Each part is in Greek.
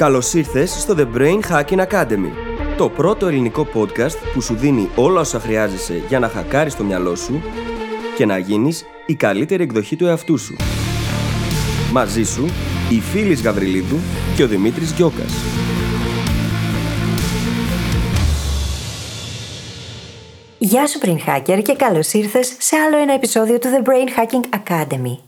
Καλώς ήρθες στο The Brain Hacking Academy, το πρώτο ελληνικό podcast που σου δίνει όλα όσα χρειάζεσαι για να χακάρεις το μυαλό σου και να γίνεις η καλύτερη εκδοχή του εαυτού σου. Μαζί σου, η Φίλης Γαβριλίδου και ο Δημήτρης Γιώκας. Γεια σου Brain Hacker και καλώς ήρθες σε άλλο ένα επεισόδιο του The Brain Hacking Academy.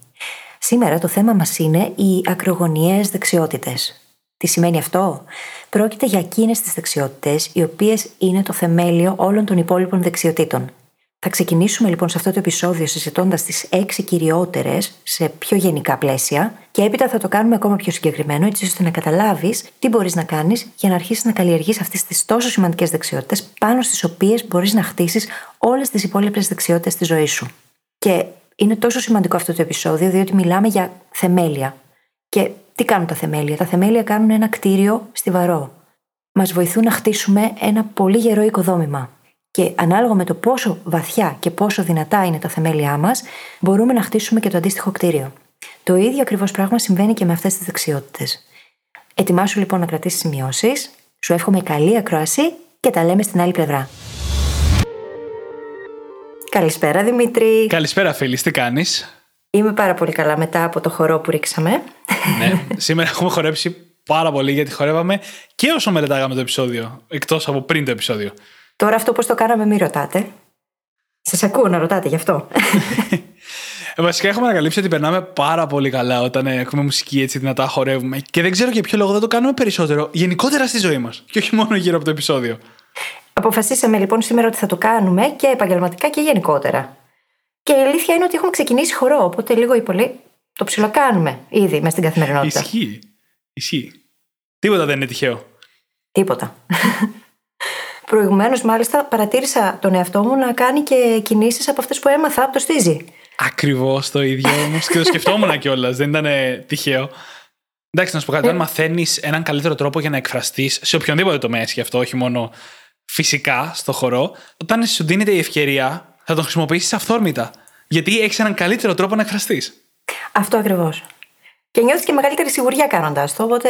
Σήμερα το θέμα μας είναι οι ακρογωνιαίες δεξιότητες. Τι σημαίνει αυτό; Πρόκειται για εκείνες τις δεξιότητες οι οποίες είναι το θεμέλιο όλων των υπόλοιπων δεξιοτήτων. Θα ξεκινήσουμε λοιπόν σε αυτό το επεισόδιο συζητώντας τις έξι κυριότερες σε πιο γενικά πλαίσια και έπειτα θα το κάνουμε ακόμα πιο συγκεκριμένο έτσι ώστε να καταλάβεις τι μπορείς να κάνεις για να αρχίσεις να καλλιεργείς αυτές τις τόσο σημαντικές δεξιότητες πάνω στις οποίες μπορείς να χτίσεις όλες τις υπόλοιπες δεξιότητες στη ζωή σου. Και είναι τόσο σημαντικό αυτό το επεισόδιο διότι μιλάμε για θεμέλια. Και τι κάνουν τα θεμέλια; Τα θεμέλια κάνουν ένα κτίριο στιβαρό. Μας βοηθούν να χτίσουμε ένα πολύ γερό οικοδόμημα. Και ανάλογα με το πόσο βαθιά και πόσο δυνατά είναι τα θεμέλια μας, μπορούμε να χτίσουμε και το αντίστοιχο κτίριο. Το ίδιο ακριβώς πράγμα συμβαίνει και με αυτές τις δεξιότητες. Ετοιμάσου λοιπόν να κρατήσεις σημειώσεις. Σου εύχομαι καλή ακρόαση και τα λέμε στην άλλη πλευρά. Καλησπέρα Δημήτρη. Καλησπέρα φίλη, τι κάνεις; Είμαι πάρα πολύ καλά μετά από το χορό που ρίξαμε. ναι, σήμερα έχουμε χορέψει πάρα πολύ γιατί χορεύαμε και όσο μελετάγαμε το επεισόδιο, εκτός από πριν το επεισόδιο. Τώρα αυτό πώς το κάναμε, μην ρωτάτε. Σας ακούω να ρωτάτε γι' αυτό. Ε, βασικά έχουμε ανακαλύψει ότι περνάμε πάρα πολύ καλά όταν ε, έχουμε μουσική έτσι δυνατά χορεύουμε. Και δεν ξέρω για ποιο λόγο δεν το κάνουμε περισσότερο γενικότερα στη ζωή μας. Και όχι μόνο γύρω από το επεισόδιο. Αποφασίσαμε λοιπόν σήμερα ότι θα το κάνουμε και επαγγελματικά και γενικότερα. Και η αλήθεια είναι ότι έχουμε ξεκινήσει χορό, οπότε λίγο ή πολύ το ψιλοκάνουμε ήδη μες στην καθημερινότητα. Ισχύει. Ισχύει. Τίποτα δεν είναι τυχαίο. Τίποτα. Προηγουμένως, μάλιστα, παρατήρησα τον εαυτό μου να κάνει και κινήσεις από αυτές που έμαθα από το στίζι. Ακριβώς το ίδιο όμως. και το σκεφτόμουν κιόλας. Δεν ήταν τυχαίο. Εντάξει, να σου πω κάτι. Αν μαθαίνεις έναν καλύτερο τρόπο για να εκφραστείς σε οποιονδήποτε τομέα και αυτό, όχι μόνο φυσικά στο χορό, όταν σου δίνεται η ευκαιρία, θα τον χρησιμοποιήσεις αυθόρμητα. Γιατί έχεις έναν καλύτερο τρόπο να εκφραστείς. Αυτό ακριβώς. Και νιώθεις και μεγαλύτερη σιγουριά κάνοντας το, οπότε.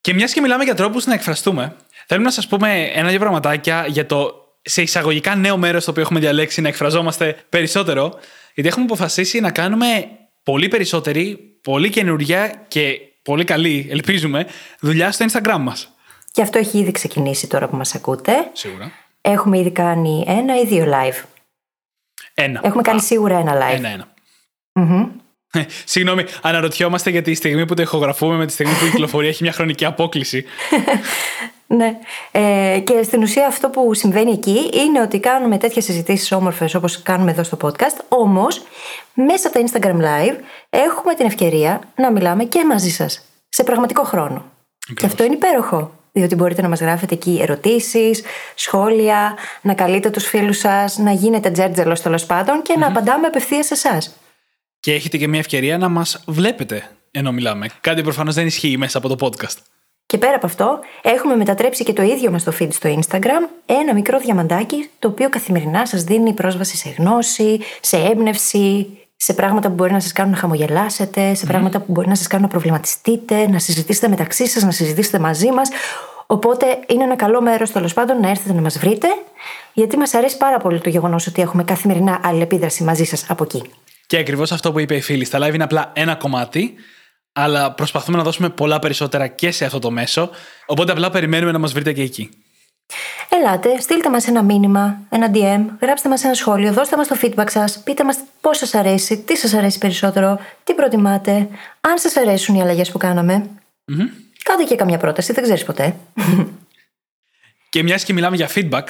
Και μιας και μιλάμε για τρόπους να εκφραστούμε, θέλουμε να σας πούμε ένα-δύο πραγματάκια για το σε εισαγωγικά νέο μέρος το οποίο έχουμε διαλέξει να εκφραζόμαστε περισσότερο. Γιατί έχουμε αποφασίσει να κάνουμε πολύ περισσότερη, πολύ καινούργια και πολύ καλή, ελπίζουμε, δουλειά στο Instagram μας. Και αυτό έχει ήδη ξεκινήσει τώρα που μας ακούτε. Σίγουρα. Έχουμε ήδη κάνει ένα ή δύο live. Ένα. Έχουμε κάνει σίγουρα ένα live. Ένα-ένα. Mm-hmm. Συγγνώμη, αναρωτιόμαστε για τη στιγμή που το ηχογραφούμε με τη στιγμή που η κυκλοφορία έχει μια χρονική απόκληση. ναι. Ε, και στην ουσία αυτό που συμβαίνει εκεί είναι ότι κάνουμε τέτοιες συζητήσεις όμορφες όπως κάνουμε εδώ στο podcast. Όμως, μέσα από τα Instagram Live έχουμε την ευκαιρία να μιλάμε και μαζί σας. Σε πραγματικό χρόνο. Και αυτό είναι υπέροχο. Διότι μπορείτε να μας γράφετε εκεί ερωτήσεις, σχόλια, να καλείτε τους φίλους σας, να γίνετε τζέρτζελος τέλος πάντων και να απαντάμε απευθείας σε εσάς. Και έχετε και μια ευκαιρία να μας βλέπετε ενώ μιλάμε. Κάτι προφανώς δεν ισχύει μέσα από το podcast. Και πέρα από αυτό, έχουμε μετατρέψει και το ίδιο μας το feed στο Instagram, ένα μικρό διαμαντάκι το οποίο καθημερινά σας δίνει πρόσβαση σε γνώση, σε έμπνευση, σε πράγματα που μπορεί να σας κάνουν να χαμογελάσετε, σε πράγματα που μπορεί να σας κάνουν να προβληματιστείτε, να συζητήσετε μεταξύ σας, να συζητήσετε μαζί μας. Οπότε είναι ένα καλό μέρος τέλος πάντων να έρθετε να μας βρείτε, γιατί μας αρέσει πάρα πολύ το γεγονός ότι έχουμε καθημερινά αλληλεπίδραση μαζί σας από εκεί. Και ακριβώς αυτό που είπε η φίλη. Στα live είναι απλά ένα κομμάτι, αλλά προσπαθούμε να δώσουμε πολλά περισσότερα και σε αυτό το μέσο. Οπότε απλά περιμένουμε να μας βρείτε και εκεί. Ελάτε, στείλτε μας ένα μήνυμα, ένα DM, γράψτε μας ένα σχόλιο, δώστε μας το feedback σας, πείτε μας πώς σας αρέσει, τι σας αρέσει περισσότερο, τι προτιμάτε, αν σας αρέσουν οι αλλαγές που κάναμε. Mm-hmm. Κάντε και καμιά πρόταση, δεν ξέρεις ποτέ. Και μιας και μιλάμε για feedback,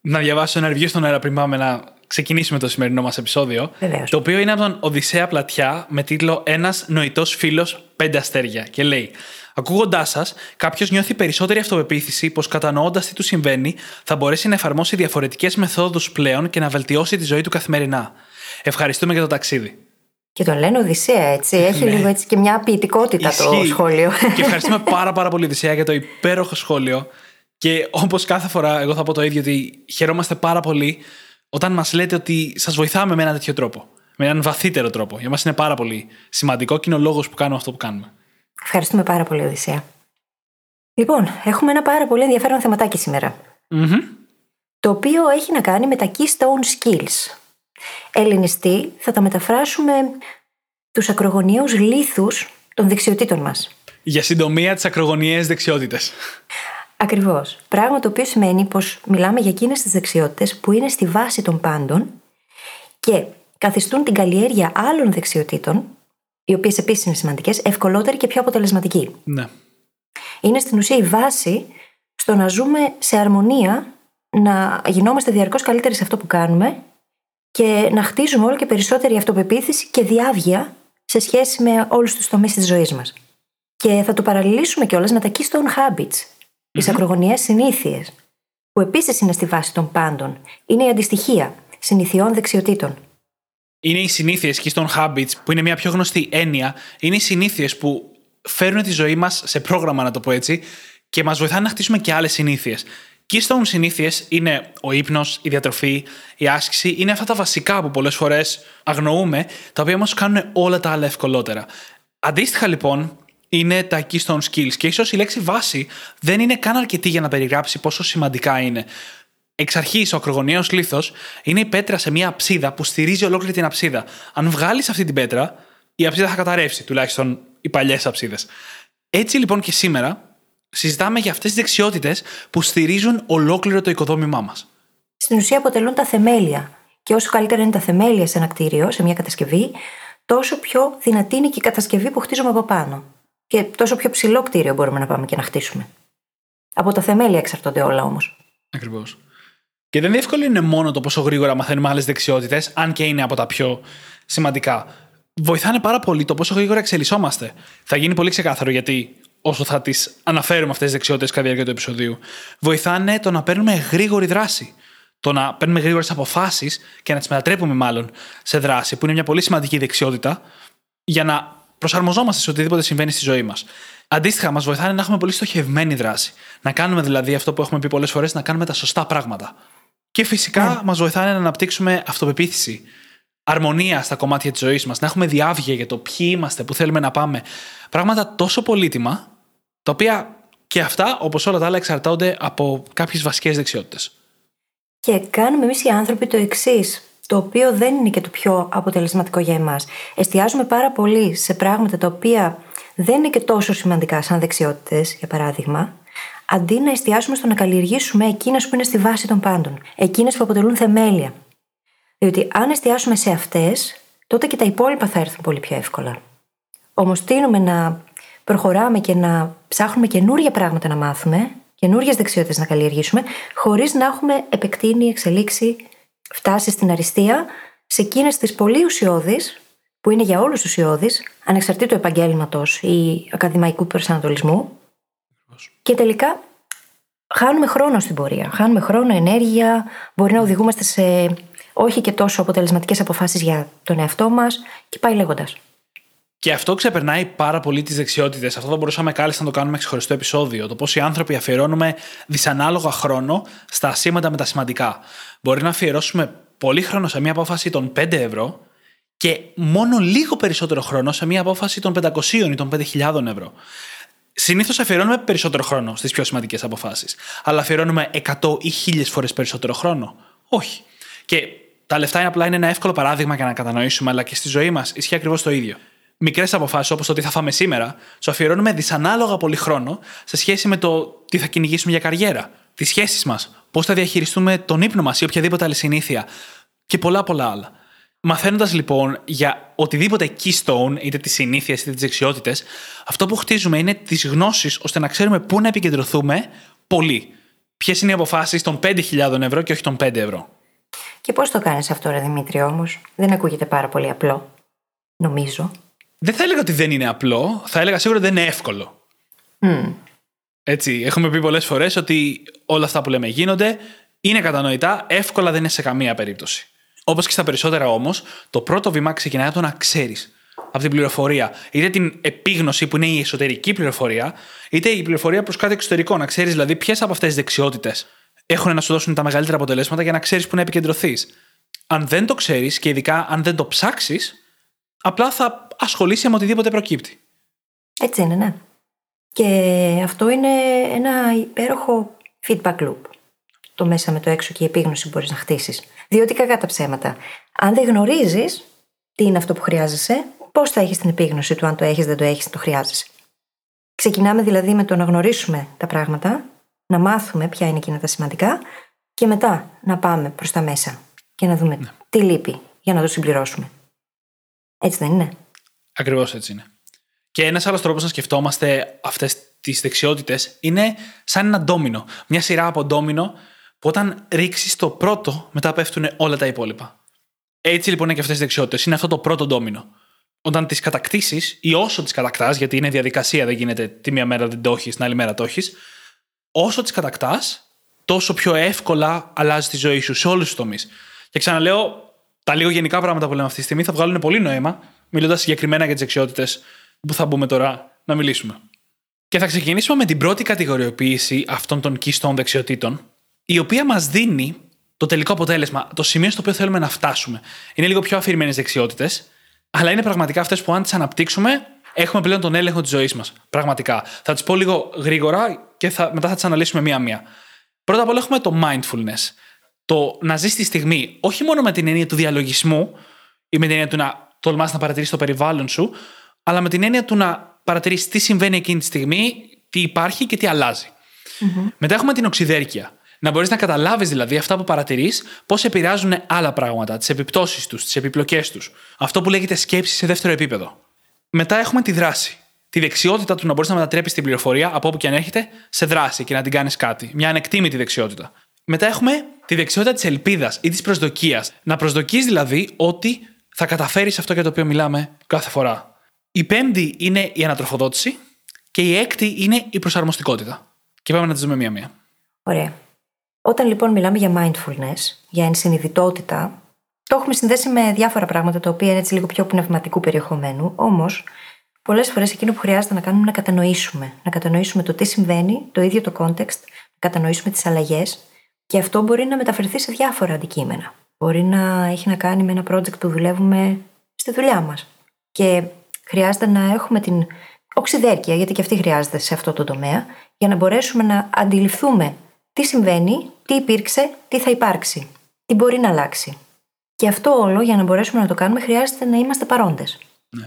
να διαβάσω ένα review στον αέρα πριν πάμε να ξεκινήσουμε το σημερινό μας επεισόδιο. Βεβαίως. Το οποίο είναι από τον Οδυσσέα Πλατιά με τίτλο Ένας νοητός φίλος πέντε αστέρια. Και λέει: Ακούγοντάς σας, κάποιος νιώθει περισσότερη αυτοπεποίθηση πως κατανοώντας τι του συμβαίνει, θα μπορέσει να εφαρμόσει διαφορετικές μεθόδους πλέον και να βελτιώσει τη ζωή του καθημερινά. Ευχαριστούμε για το ταξίδι. Και τον λένε Οδυσσέα, έτσι. Έχει ναι. λίγο έτσι και μια ποιητικότητα το σχόλιο. Και ευχαριστούμε πάρα, πάρα πολύ, Οδυσσέα, για το υπέροχο σχόλιο. Και όπως κάθε φορά, εγώ θα πω το ίδιο, ότι χαιρόμαστε πάρα πολύ όταν μας λέτε ότι σας βοηθάμε με έναν τέτοιο τρόπο. Με έναν βαθύτερο τρόπο. Για μας είναι πάρα πολύ σημαντικό και είναι ο λόγος που κάνουμε αυτό που κάνουμε. Ευχαριστούμε πάρα πολύ, Οδυσσέα. Λοιπόν, έχουμε ένα πάρα πολύ ενδιαφέρον θεματάκι σήμερα. Το οποίο έχει να κάνει με τα Keystone Skills. Ελληνιστή θα τα μεταφράσουμε τους ακρογωνιαίους λίθους των δεξιοτήτων μας. Για συντομία τις ακρογωνιαίες δεξιότητες. Ακριβώς. Πράγμα το οποίο σημαίνει πως μιλάμε για εκείνες τις δεξιότητες που είναι στη βάση των πάντων και καθιστούν την καλλιέργεια άλλων δεξιοτήτων, οι οποίες επίσης είναι σημαντικές, ευκολότερη και πιο αποτελεσματική. Ναι. Είναι στην ουσία η βάση στο να ζούμε σε αρμονία, να γινόμαστε διαρκώς καλύτεροι σε αυτό που κάνουμε και να χτίζουμε όλο και περισσότερη αυτοπεποίθηση και διάβγεια σε σχέση με όλους τους τομείς της ζωής μας. Και θα το παραλληλήσουμε κιόλας με τα keystone habits, τις ακρογωνιαίε συνήθειες, που επίσης είναι στη βάση των πάντων. Είναι η αντιστοιχεία συνηθιών δεξιοτήτων. Είναι οι συνήθειες keystone habits, που είναι μια πιο γνωστή έννοια. Είναι οι συνήθειες που φέρνουν τη ζωή μας σε πρόγραμμα, να το πω έτσι, και μας βοηθάνε να χτίσουμε και άλλες συνήθειες. Keystone συνήθειες είναι ο ύπνος, η διατροφή, η άσκηση. Είναι αυτά τα βασικά που πολλές φορές αγνοούμε, τα οποία όμως κάνουν όλα τα άλλα ευκολότερα. Αντίστοιχα λοιπόν, είναι τα keystone skills. Και ίσως η λέξη βάση δεν είναι καν αρκετή για να περιγράψει πόσο σημαντικά είναι. Εξ αρχής, ο ακρογωνιαίος λίθος είναι η πέτρα σε μια αψίδα που στηρίζει ολόκληρη την αψίδα. Αν βγάλεις αυτή την πέτρα, η αψίδα θα καταρρεύσει, τουλάχιστον οι παλιές αψίδες. Έτσι λοιπόν και σήμερα συζητάμε για αυτές τις δεξιότητες που στηρίζουν ολόκληρο το οικοδόμημά μας. Στην ουσία αποτελούν τα θεμέλια. Και όσο καλύτερα είναι τα θεμέλια σε ένα κτίριο, σε μια κατασκευή, τόσο πιο δυνατή είναι και η κατασκευή που χτίζουμε από πάνω και τόσο πιο ψηλό κτίριο μπορούμε να πάμε και να χτίσουμε. Από τα θεμέλια εξαρτώνται όλα όμως. Ακριβώς. Και δεν διευκολύνει μόνο το πόσο γρήγορα μαθαίνουμε άλλες δεξιότητες, αν και είναι από τα πιο σημαντικά. Βοηθάνε πάρα πολύ το πόσο γρήγορα εξελισσόμαστε. Θα γίνει πολύ ξεκάθαρο γιατί όσο θα τις αναφέρουμε αυτές τις δεξιότητες κατά τη διάρκεια του επεισοδίου. Βοηθάνε το να παίρνουμε γρήγορη δράση. Το να παίρνουμε γρήγορες αποφάσεις και να τις μετατρέπουμε μάλλον σε δράση, που είναι μια πολύ σημαντική δεξιότητα για να προσαρμοζόμαστε σε οτιδήποτε συμβαίνει στη ζωή μας. Αντίστοιχα, μας βοηθάνε να έχουμε πολύ στοχευμένη δράση. Να κάνουμε δηλαδή αυτό που έχουμε πει πολλές φορές, να κάνουμε τα σωστά πράγματα. Και φυσικά ναι. μας βοηθάνε να αναπτύξουμε αυτοπεποίθηση, αρμονία στα κομμάτια της ζωής μας, να έχουμε διάβγεια για το ποιοι είμαστε, πού θέλουμε να πάμε. Πράγματα τόσο πολύτιμα, τα οποία και αυτά, όπως όλα τα άλλα, εξαρτάται από κάποιες βασικές δεξιότητες. Και κάνουμε εμείς οι άνθρωποι το εξής το οποίο δεν είναι και το πιο αποτελεσματικό για εμάς. Εστιάζουμε πάρα πολύ σε πράγματα τα οποία δεν είναι και τόσο σημαντικά σαν δεξιότητες, για παράδειγμα, αντί να εστιάσουμε στο να καλλιεργήσουμε εκείνες που είναι στη βάση των πάντων, εκείνες που αποτελούν θεμέλια. Διότι αν εστιάσουμε σε αυτές, τότε και τα υπόλοιπα θα έρθουν πολύ πιο εύκολα. Όμως τείνουμε να προχωράμε και να ψάχνουμε καινούργια πράγματα να μάθουμε, καινούριε δεξιότητες να καλλιεργήσουμε, χωρίς να έχουμε επεκτείνει, εξελίξει φτάσει στην αριστεία σε εκείνες τις πολύ ουσιώδεις, που είναι για όλους τους ουσιώδεις, ανεξαρτήτου επαγγέλματος ή ακαδημαϊκού προσανατολισμού. Και τελικά χάνουμε χρόνο στην πορεία. Χάνουμε χρόνο, ενέργεια, μπορεί να οδηγούμαστε σε όχι και τόσο αποτελεσματικές αποφάσεις για τον εαυτό μας και πάει λέγοντας. Και αυτό ξεπερνάει πάρα πολύ τις δεξιότητες. Αυτό θα μπορούσαμε κάλλιστα να το κάνουμε ξεχωριστό επεισόδιο. Το πώς οι άνθρωποι αφιερώνουμε δυσανάλογα χρόνο στα ασήματα με τα σημαντικά. Μπορεί να αφιερώσουμε πολύ χρόνο σε μια απόφαση των 5 ευρώ και μόνο λίγο περισσότερο χρόνο σε μια απόφαση των 500 ή των 5.000 ευρώ. Συνήθως αφιερώνουμε περισσότερο χρόνο στις πιο σημαντικές αποφάσεις. Αλλά αφιερώνουμε 100 ή 1000 φορές περισσότερο χρόνο; Όχι. Και τα λεφτά είναι απλά είναι ένα εύκολο παράδειγμα για να κατανοήσουμε, αλλά και στη ζωή μας ισχύει ακριβώς το ίδιο μικρές αποφάσεις όπως το τι θα φάμε σήμερα, σου αφιερώνουμε δυσανάλογα πολύ χρόνο σε σχέση με το τι θα κυνηγήσουμε για καριέρα, τις σχέσεις μας, πώς θα διαχειριστούμε τον ύπνο μας ή οποιαδήποτε άλλη συνήθεια και πολλά πολλά άλλα. Μαθαίνοντας λοιπόν για οτιδήποτε keystone, είτε τις συνήθειες είτε τις δεξιότητες, αυτό που χτίζουμε είναι τις γνώσεις ώστε να ξέρουμε πού να επικεντρωθούμε πολύ. Ποιες είναι οι αποφάσεις των 5.000 ευρώ και όχι των 5 ευρώ. Και πώς το κάνεις αυτό, Ρε Δημήτρη, όμως; Δεν ακούγεται πάρα πολύ απλό. Νομίζω. Δεν θα έλεγα ότι δεν είναι απλό, θα έλεγα σίγουρα ότι δεν είναι εύκολο. Mm. Έτσι, έχουμε πει πολλές φορές ότι όλα αυτά που λέμε γίνονται, είναι κατανοητά, εύκολα δεν είναι σε καμία περίπτωση. Όπως και στα περισσότερα όμως, το πρώτο βήμα ξεκινάει από το να ξέρεις από την πληροφορία. Είτε την επίγνωση που είναι η εσωτερική πληροφορία, είτε η πληροφορία προς κάτι εξωτερικό. Να ξέρεις δηλαδή ποιες από αυτές τις δεξιότητες έχουν να σου δώσουν τα μεγαλύτερα αποτελέσματα για να ξέρεις που να επικεντρωθείς. Αν δεν το ξέρεις και ειδικά αν δεν το ψάξεις, απλά θα ασχολείσαι με οτιδήποτε προκύπτει. Έτσι είναι, ναι. Και αυτό είναι ένα υπέροχο feedback loop. Το μέσα με το έξω και η επίγνωση που μπορείς να χτίσεις. Διότι κακά τα ψέματα. Αν δεν γνωρίζεις τι είναι αυτό που χρειάζεσαι, πώς θα έχεις την επίγνωση του αν το έχεις, δεν το έχεις, το χρειάζεσαι. Ξεκινάμε δηλαδή με το να γνωρίσουμε τα πράγματα, να μάθουμε ποια είναι εκείνα τα σημαντικά και μετά να πάμε προς τα μέσα και να δούμε ναι. τι λείπει για να το συμπληρώσουμε. Έτσι δεν είναι. Ακριβώς έτσι είναι. Και ένας άλλος τρόπος να σκεφτόμαστε αυτές τις δεξιότητες είναι σαν ένα ντόμινο. Μια σειρά από ντόμινο που όταν ρίξεις το πρώτο, μετά πέφτουν όλα τα υπόλοιπα. Έτσι λοιπόν είναι και αυτές τι δεξιότητες. Είναι αυτό το πρώτο ντόμινο. Όταν τις κατακτήσεις ή όσο τις κατακτάς, γιατί είναι διαδικασία, δεν γίνεται τη μία μέρα δεν το έχεις, την άλλη μέρα το έχεις, όσο τις κατακτάς, τόσο πιο εύκολα αλλάζει τη ζωή σου σε όλους τους τομείς. Και ξαναλέω, τα λίγο γενικά πράγματα που λέμε αυτή τη στιγμή θα βγάλουν πολύ νόημα, μιλώντας συγκεκριμένα για τις δεξιότητες που θα μπούμε τώρα να μιλήσουμε. Και θα ξεκινήσουμε με την πρώτη κατηγοριοποίηση αυτών των κίστων δεξιοτήτων, η οποία μας δίνει το τελικό αποτέλεσμα, το σημείο στο οποίο θέλουμε να φτάσουμε. Είναι λίγο πιο αφηρημένες δεξιότητες, αλλά είναι πραγματικά αυτές που αν τις αναπτύξουμε, έχουμε πλέον τον έλεγχο της ζωής μας. Πραγματικά. Θα τις πω λίγο γρήγορα και θα, μετά θα τις αναλύσουμε μία-μία. Πρώτα απ' όλα έχουμε το mindfulness. Το να ζεις τη στιγμή, όχι μόνο με την έννοια του διαλογισμού ή με την έννοια του να τολμάς να παρατηρήσει το περιβάλλον σου, αλλά με την έννοια του να παρατηρήσει τι συμβαίνει εκείνη τη στιγμή, τι υπάρχει και τι αλλάζει. Mm-hmm. Μετά έχουμε την οξυδέρκεια. Να μπορείς να καταλάβεις δηλαδή αυτά που παρατηρείς, πώς επηρεάζουν άλλα πράγματα, τις επιπτώσεις τους, τις επιπλοκές τους. Αυτό που λέγεται σκέψη σε δεύτερο επίπεδο. Μετά έχουμε τη δράση. Τη δεξιότητα του να μπορείς να μετατρέπεις την πληροφορία από όπου και αν έρχεται σε δράση και να την κάνεις κάτι. Μια ανεκτήμητη δεξιότητα. Μετά έχουμε τη δεξιότητα της ελπίδας ή της προσδοκίας. Να προσδοκείς δηλαδή ότι θα καταφέρεις αυτό για το οποίο μιλάμε κάθε φορά. Η πέμπτη είναι η ανατροφοδότηση και η έκτη είναι η προσαρμοστικότητα. Και πάμε να τι δούμε μία-μία. Ωραία. Όταν λοιπόν μιλάμε για mindfulness, για ενσυνειδητότητα, το έχουμε συνδέσει με διάφορα πράγματα τα οποία είναι έτσι λίγο πιο πνευματικού περιεχομένου. Όμως, πολλές φορές εκείνο που χρειάζεται να κάνουμε είναι να κατανοήσουμε. Να κατανοήσουμε το τι συμβαίνει, το ίδιο το context, να κατανοήσουμε τις αλλαγές. Και αυτό μπορεί να μεταφερθεί σε διάφορα αντικείμενα. Μπορεί να έχει να κάνει με ένα project που δουλεύουμε στη δουλειά μας. Και χρειάζεται να έχουμε την οξυδέρκεια, γιατί και αυτή χρειάζεται σε αυτό το τομέα, για να μπορέσουμε να αντιληφθούμε τι συμβαίνει, τι υπήρξε, τι θα υπάρξει, τι μπορεί να αλλάξει. Και αυτό όλο για να μπορέσουμε να το κάνουμε χρειάζεται να είμαστε παρόντες. Ναι.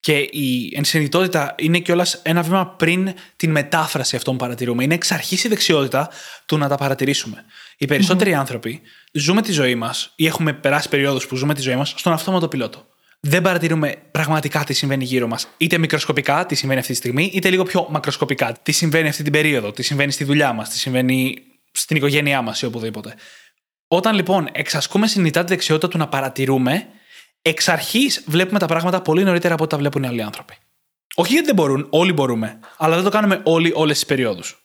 Και η ενσυνειδητότητα είναι κιόλας ένα βήμα πριν την μετάφραση αυτών που παρατηρούμε. Είναι εξ αρχής η δεξιότητα του να τα παρατηρήσουμε. Οι περισσότεροι άνθρωποι ζούμε τη ζωή μας ή έχουμε περάσει περιόδους που ζούμε τη ζωή μας στον αυτόματο πιλότο δεν παρατηρούμε πραγματικά τι συμβαίνει γύρω μας. Είτε μικροσκοπικά, τι συμβαίνει αυτή τη στιγμή, είτε λίγο πιο μακροσκοπικά, τι συμβαίνει αυτή την περίοδο, τι συμβαίνει στη δουλειά μας, τι συμβαίνει στην οικογένειά μας ή οπουδήποτε. Όταν λοιπόν εξασκούμε συνειδητά τη δεξιότητα του να παρατηρούμε, εξ αρχής βλέπουμε τα πράγματα πολύ νωρίτερα από ό,τι τα βλέπουν οι άλλοι άνθρωποι. Όχι γιατί δεν μπορούν, όλοι μπορούμε, αλλά δεν το κάνουμε όλοι όλες τις περιόδους.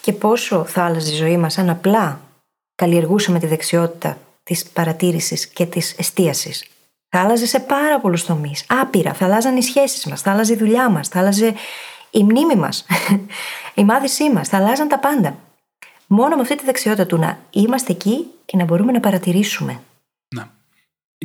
Και πόσο θα άλλαζε η ζωή μας αν απλά καλλιεργούσαμε τη δεξιότητα της παρατήρησης και της εστίασης. Θα άλλαζε σε πάρα πολλούς τομείς. Άπειρα. Θα άλλαζαν οι σχέσεις μας, θα άλλαζε η δουλειά μας, θα άλλαζε η μνήμη μας, η μάθησή μας, θα άλλαζαν τα πάντα. Μόνο με αυτή τη δεξιότητα του να είμαστε εκεί και να μπορούμε να παρατηρήσουμε. Να.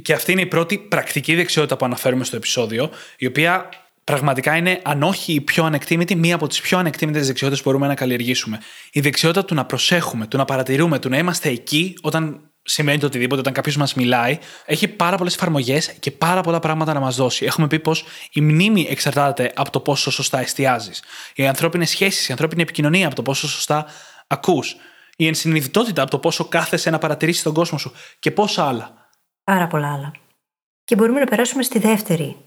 Και αυτή είναι η πρώτη πρακτική δεξιότητα που αναφέρουμε στο επεισόδιο, η οποία πραγματικά είναι, αν όχι η πιο ανεκτήμητη, μία από τις πιο ανεκτήμητες δεξιότητες που μπορούμε να καλλιεργήσουμε. Η δεξιότητα του να προσέχουμε, του να παρατηρούμε, του να είμαστε εκεί όταν σημαίνει το οτιδήποτε όταν κάποιος μας μιλάει, έχει πάρα πολλές εφαρμογές και πάρα πολλά πράγματα να μας δώσει. Έχουμε πει πως η μνήμη εξαρτάται από το πόσο σωστά εστιάζεις. Οι ανθρώπινες σχέσεις, η ανθρώπινη επικοινωνία από το πόσο σωστά ακούς. Η ενσυνειδητότητα από το πόσο κάθεσαι να παρατηρήσεις τον κόσμο σου και πόσα άλλα. Πάρα πολλά άλλα. Και μπορούμε να περάσουμε στη δεύτερη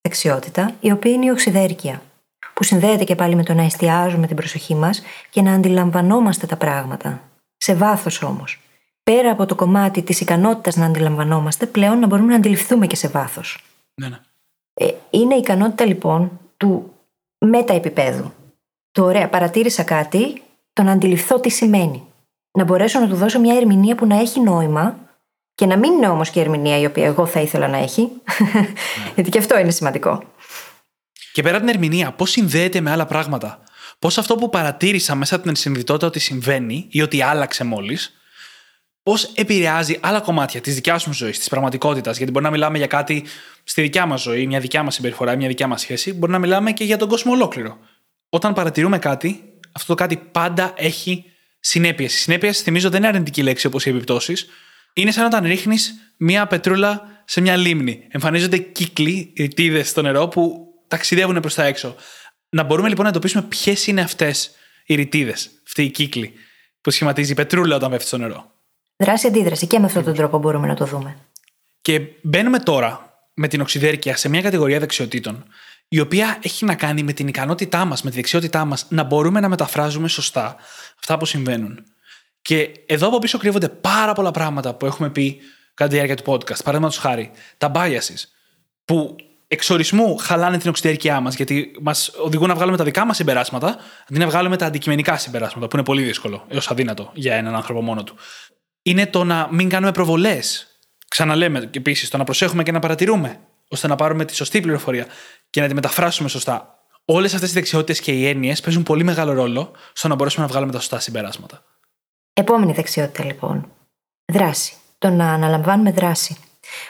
δεξιότητα, η οποία είναι η οξυδέρκεια. Που συνδέεται και πάλι με το να εστιάζουμε την προσοχή μας και να αντιλαμβανόμαστε τα πράγματα. Σε βάθος όμως πέρα από το κομμάτι της ικανότητας να αντιλαμβανόμαστε, πλέον να μπορούμε να αντιληφθούμε και σε βάθος. Ναι, ναι. Ε, είναι η ικανότητα λοιπόν του μεταεπιπέδου. Το ωραία, παρατήρησα κάτι, το να αντιληφθώ τι σημαίνει. Να μπορέσω να του δώσω μια ερμηνεία που να έχει νόημα και να μην είναι όμως και η ερμηνεία η οποία εγώ θα ήθελα να έχει. Ναι. Γιατί και αυτό είναι σημαντικό. Και πέρα την ερμηνεία, πώς συνδέεται με άλλα πράγματα; Πώς αυτό που παρατήρησα μέσα από την συνειδητότητα ότι συμβαίνει ή ότι άλλαξε μόλις, πώς επηρεάζει άλλα κομμάτια της δικιάς μου ζωής, της πραγματικότητας; Γιατί μπορεί να μιλάμε για κάτι στη δικιά μας ζωή, μια δικιά μας συμπεριφορά, μια δικιά μας σχέση. Μπορεί να μιλάμε και για τον κόσμο ολόκληρο. Όταν παρατηρούμε κάτι, αυτό το κάτι πάντα έχει συνέπειες. Οι συνέπειες, θυμίζω, δεν είναι αρνητική λέξη όπως οι επιπτώσεις. Είναι σαν όταν ρίχνεις μία πετρούλα σε μια λίμνη. Εμφανίζονται κύκλοι, ρητίδε στο νερό που ταξιδεύουν προς τα έξω. Να μπορούμε λοιπόν να εντοπίσουμε ποιες είναι αυτές οι ρητίδες, αυτοί οι κύκλοι που σχηματίζει η πετρούλα όταν πέφτει στο νερό. Δράση-αντίδραση και με αυτόν τον τρόπο μπορούμε να το δούμε. Και μπαίνουμε τώρα με την οξυδέρκεια σε μια κατηγορία δεξιοτήτων, η οποία έχει να κάνει με την ικανότητά μας, με τη δεξιότητά μας να μπορούμε να μεταφράζουμε σωστά αυτά που συμβαίνουν. Και εδώ από πίσω κρύβονται πάρα πολλά πράγματα που έχουμε πει κατά τη διάρκεια του podcast. Παραδείγματος χάρη, τα biases, που εξορισμού χαλάνε την εξωτερικιά μας, γιατί μας οδηγούν να βγάλουμε τα δικά μας συμπεράσματα, αντί να βγάλουμε τα αντικειμενικά συμπεράσματα, που είναι πολύ δύσκολο έως αδύνατο για έναν άνθρωπο μόνο του. Είναι το να μην κάνουμε προβολές. Ξαναλέμε και επίσης το να προσέχουμε και να παρατηρούμε, ώστε να πάρουμε τη σωστή πληροφορία και να τη μεταφράσουμε σωστά. Όλες αυτές οι δεξιότητες και οι έννοιες παίζουν πολύ μεγάλο ρόλο στο να μπορέσουμε να βγάλουμε τα σωστά συμπεράσματα. Επόμενη δεξιότητα λοιπόν. Δράση. Το να αναλαμβάνουμε δράση.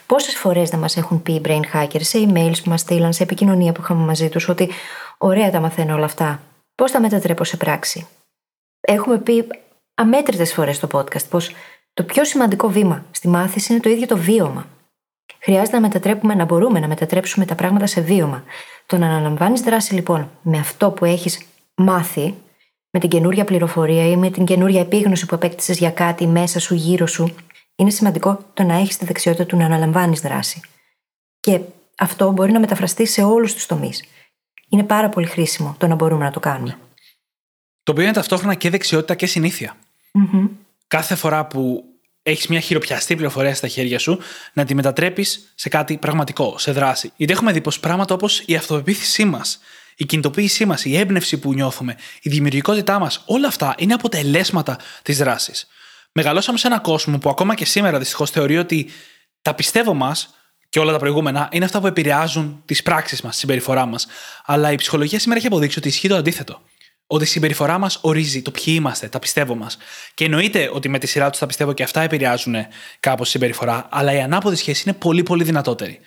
Πόσες φορές δεν μας έχουν πει οι brain hackers σε emails που μας στείλαν, σε επικοινωνία που είχαμε μαζί τους, ότι ωραία τα μαθαίνω όλα αυτά. Πώς τα μετατρέπω σε πράξη; Έχουμε πει αμέτρητες φορές στο podcast πως το πιο σημαντικό βήμα στη μάθηση είναι το ίδιο το βίωμα. Χρειάζεται να μετατρέπουμε, να μπορούμε να μετατρέψουμε τα πράγματα σε βίωμα. Το να αναλαμβάνεις δράση λοιπόν με αυτό που έχεις μάθει, με την καινούρια πληροφορία ή με την καινούρια επίγνωση που απέκτησε για κάτι μέσα σου, γύρω σου, είναι σημαντικό το να έχεις τη δεξιότητα του να αναλαμβάνεις δράση. Και αυτό μπορεί να μεταφραστεί σε όλους τους τομείς. Είναι πάρα πολύ χρήσιμο το να μπορούμε να το κάνουμε. Το οποίο είναι ταυτόχρονα και δεξιότητα και συνηθεια Κάθε φορά που έχεις μια χειροπιαστή πληροφορία στα χέρια σου, να τη μετατρέπεις σε κάτι πραγματικό, σε δράση. Γιατί έχουμε δει πως πράγματα όπως η αυτοπεποίθησή μας, η κινητοποίησή μας, η έμπνευση που νιώθουμε, η δημιουργικότητά μας, όλα αυτά είναι αποτελέσματα της δράσης μεγαλώσαμε σε έναν κόσμο που ακόμα και σήμερα δυστυχώς θεωρεί ότι τα πιστεύω μας και όλα τα προηγούμενα είναι αυτά που επηρεάζουν τις πράξεις μας, τη συμπεριφορά μας. Αλλά η ψυχολογία σήμερα έχει αποδείξει ότι ισχύει το αντίθετο. Ότι η συμπεριφορά μας ορίζει το ποιοι είμαστε, τα πιστεύω μας. Και εννοείται ότι με τη σειρά τους τα πιστεύω και αυτά επηρεάζουν κάπως τη συμπεριφορά, αλλά η ανάποδη σχέση είναι πολύ πολύ δυνατότερη.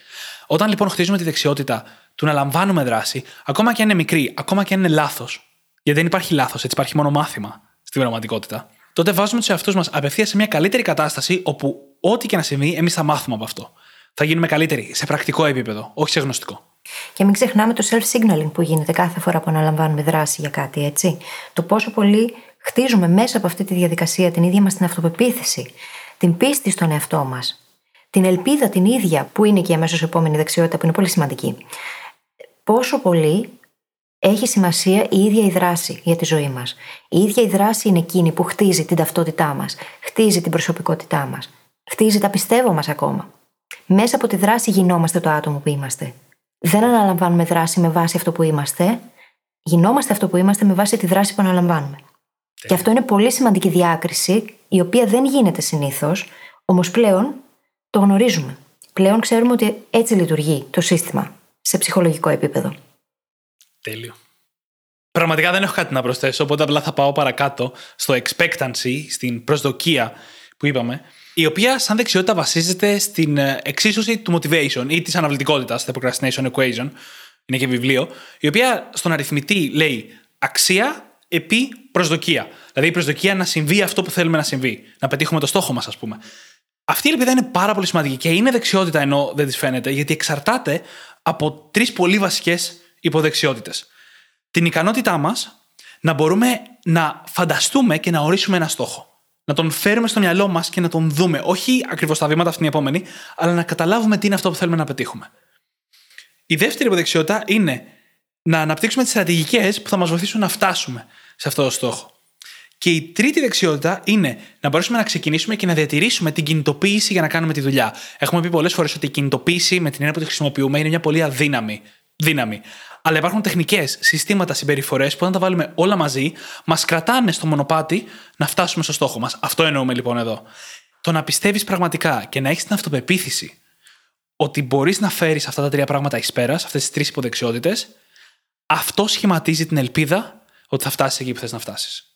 Όταν λοιπόν χτίζουμε τη δεξιότητα του να λαμβάνουμε δράση, ακόμα και αν είναι μικρή, ακόμα και αν είναι λάθος, γιατί δεν υπάρχει λάθος, έτσι υπάρχει μόνο μάθημα στην πραγματικότητα, τότε βάζουμε τους εαυτούς μας απευθείας σε μια καλύτερη κατάσταση όπου ό,τι και να συμβεί, εμείς θα μάθουμε από αυτό. Θα γίνουμε καλύτεροι σε πρακτικό επίπεδο, όχι σε γνωστικό. Και μην ξεχνάμε το self-signaling που γίνεται κάθε φορά που αναλαμβάνουμε δράση για κάτι, έτσι. Το πόσο πολύ χτίζουμε μέσα από αυτή τη διαδικασία την ίδια μας την αυτοπεποίθηση, την πίστη στον εαυτό μας, την ελπίδα την ίδια, που είναι και η αμέσω επόμενη δεξιότητα που είναι πολύ σημαντική. Πόσο πολύ έχει σημασία η ίδια η δράση για τη ζωή μας. Η ίδια η δράση είναι εκείνη που χτίζει την ταυτότητά μας, χτίζει την προσωπικότητά μας, χτίζει τα πιστεύω μας ακόμα. Μέσα από τη δράση γινόμαστε το άτομο που είμαστε. Δεν αναλαμβάνουμε δράση με βάση αυτό που είμαστε, γινόμαστε αυτό που είμαστε με βάση τη δράση που αναλαμβάνουμε. Και αυτό είναι πολύ σημαντική διάκριση, η οποία δεν γίνεται συνήθως, όμως πλέον το γνωρίζουμε. Πλέον ξέρουμε ότι έτσι λειτουργεί το σύστημα σε ψυχολογικό επίπεδο. Τέλειο. Πραγματικά δεν έχω κάτι να προσθέσω, οπότε απλά θα πάω παρακάτω στο expectancy, στην προσδοκία που είπαμε, η οποία σαν δεξιότητα βασίζεται στην ε, εξίσωση του motivation ή της αναβλητικότητας, the procrastination equation, είναι και βιβλίο, η οποία στον αριθμητή λέει αξία επί προσδοκία. Δηλαδή η προσδοκία να συμβεί αυτό που θέλουμε να συμβεί, να πετύχουμε το στόχο μας, ας πούμε. Αυτή η ελπίδα είναι πάρα πολύ σημαντική και είναι δεξιότητα ενώ δεν της φαίνεται, γιατί εξαρτάται από τρεις πολύ βασικές υποδεξιότητες. Την ικανότητά μας να μπορούμε να φανταστούμε και να ορίσουμε ένα στόχο. Να τον φέρουμε στο μυαλό μας και να τον δούμε. Όχι ακριβώς τα βήματα αυτή την επόμενη, αλλά να καταλάβουμε τι είναι αυτό που θέλουμε να πετύχουμε. Η δεύτερη υποδεξιότητα είναι να αναπτύξουμε τις στρατηγικές που θα μας βοηθήσουν να φτάσουμε σε αυτό το στόχο. Και η τρίτη δεξιότητα είναι να μπορέσουμε να ξεκινήσουμε και να διατηρήσουμε την κινητοποίηση για να κάνουμε τη δουλειά. Έχουμε πει πολλές φορές ότι η κινητοποίηση με την έννοια που τη χρησιμοποιούμε είναι μια πολύ αδύναμη δύναμη. Αλλά υπάρχουν τεχνικές, συστήματα, συμπεριφορές που όταν τα βάλουμε όλα μαζί, μας κρατάνε στο μονοπάτι να φτάσουμε στο στόχο μας. Αυτό εννοούμε λοιπόν εδώ. Το να πιστεύεις πραγματικά και να έχεις την αυτοπεποίθηση ότι μπορείς να φέρεις αυτά τα τρία πράγματα εις πέρας, αυτές τις τρεις υποδεξιότητες, αυτό σχηματίζει την ελπίδα ότι θα φτάσεις εκεί που θες να φτάσεις.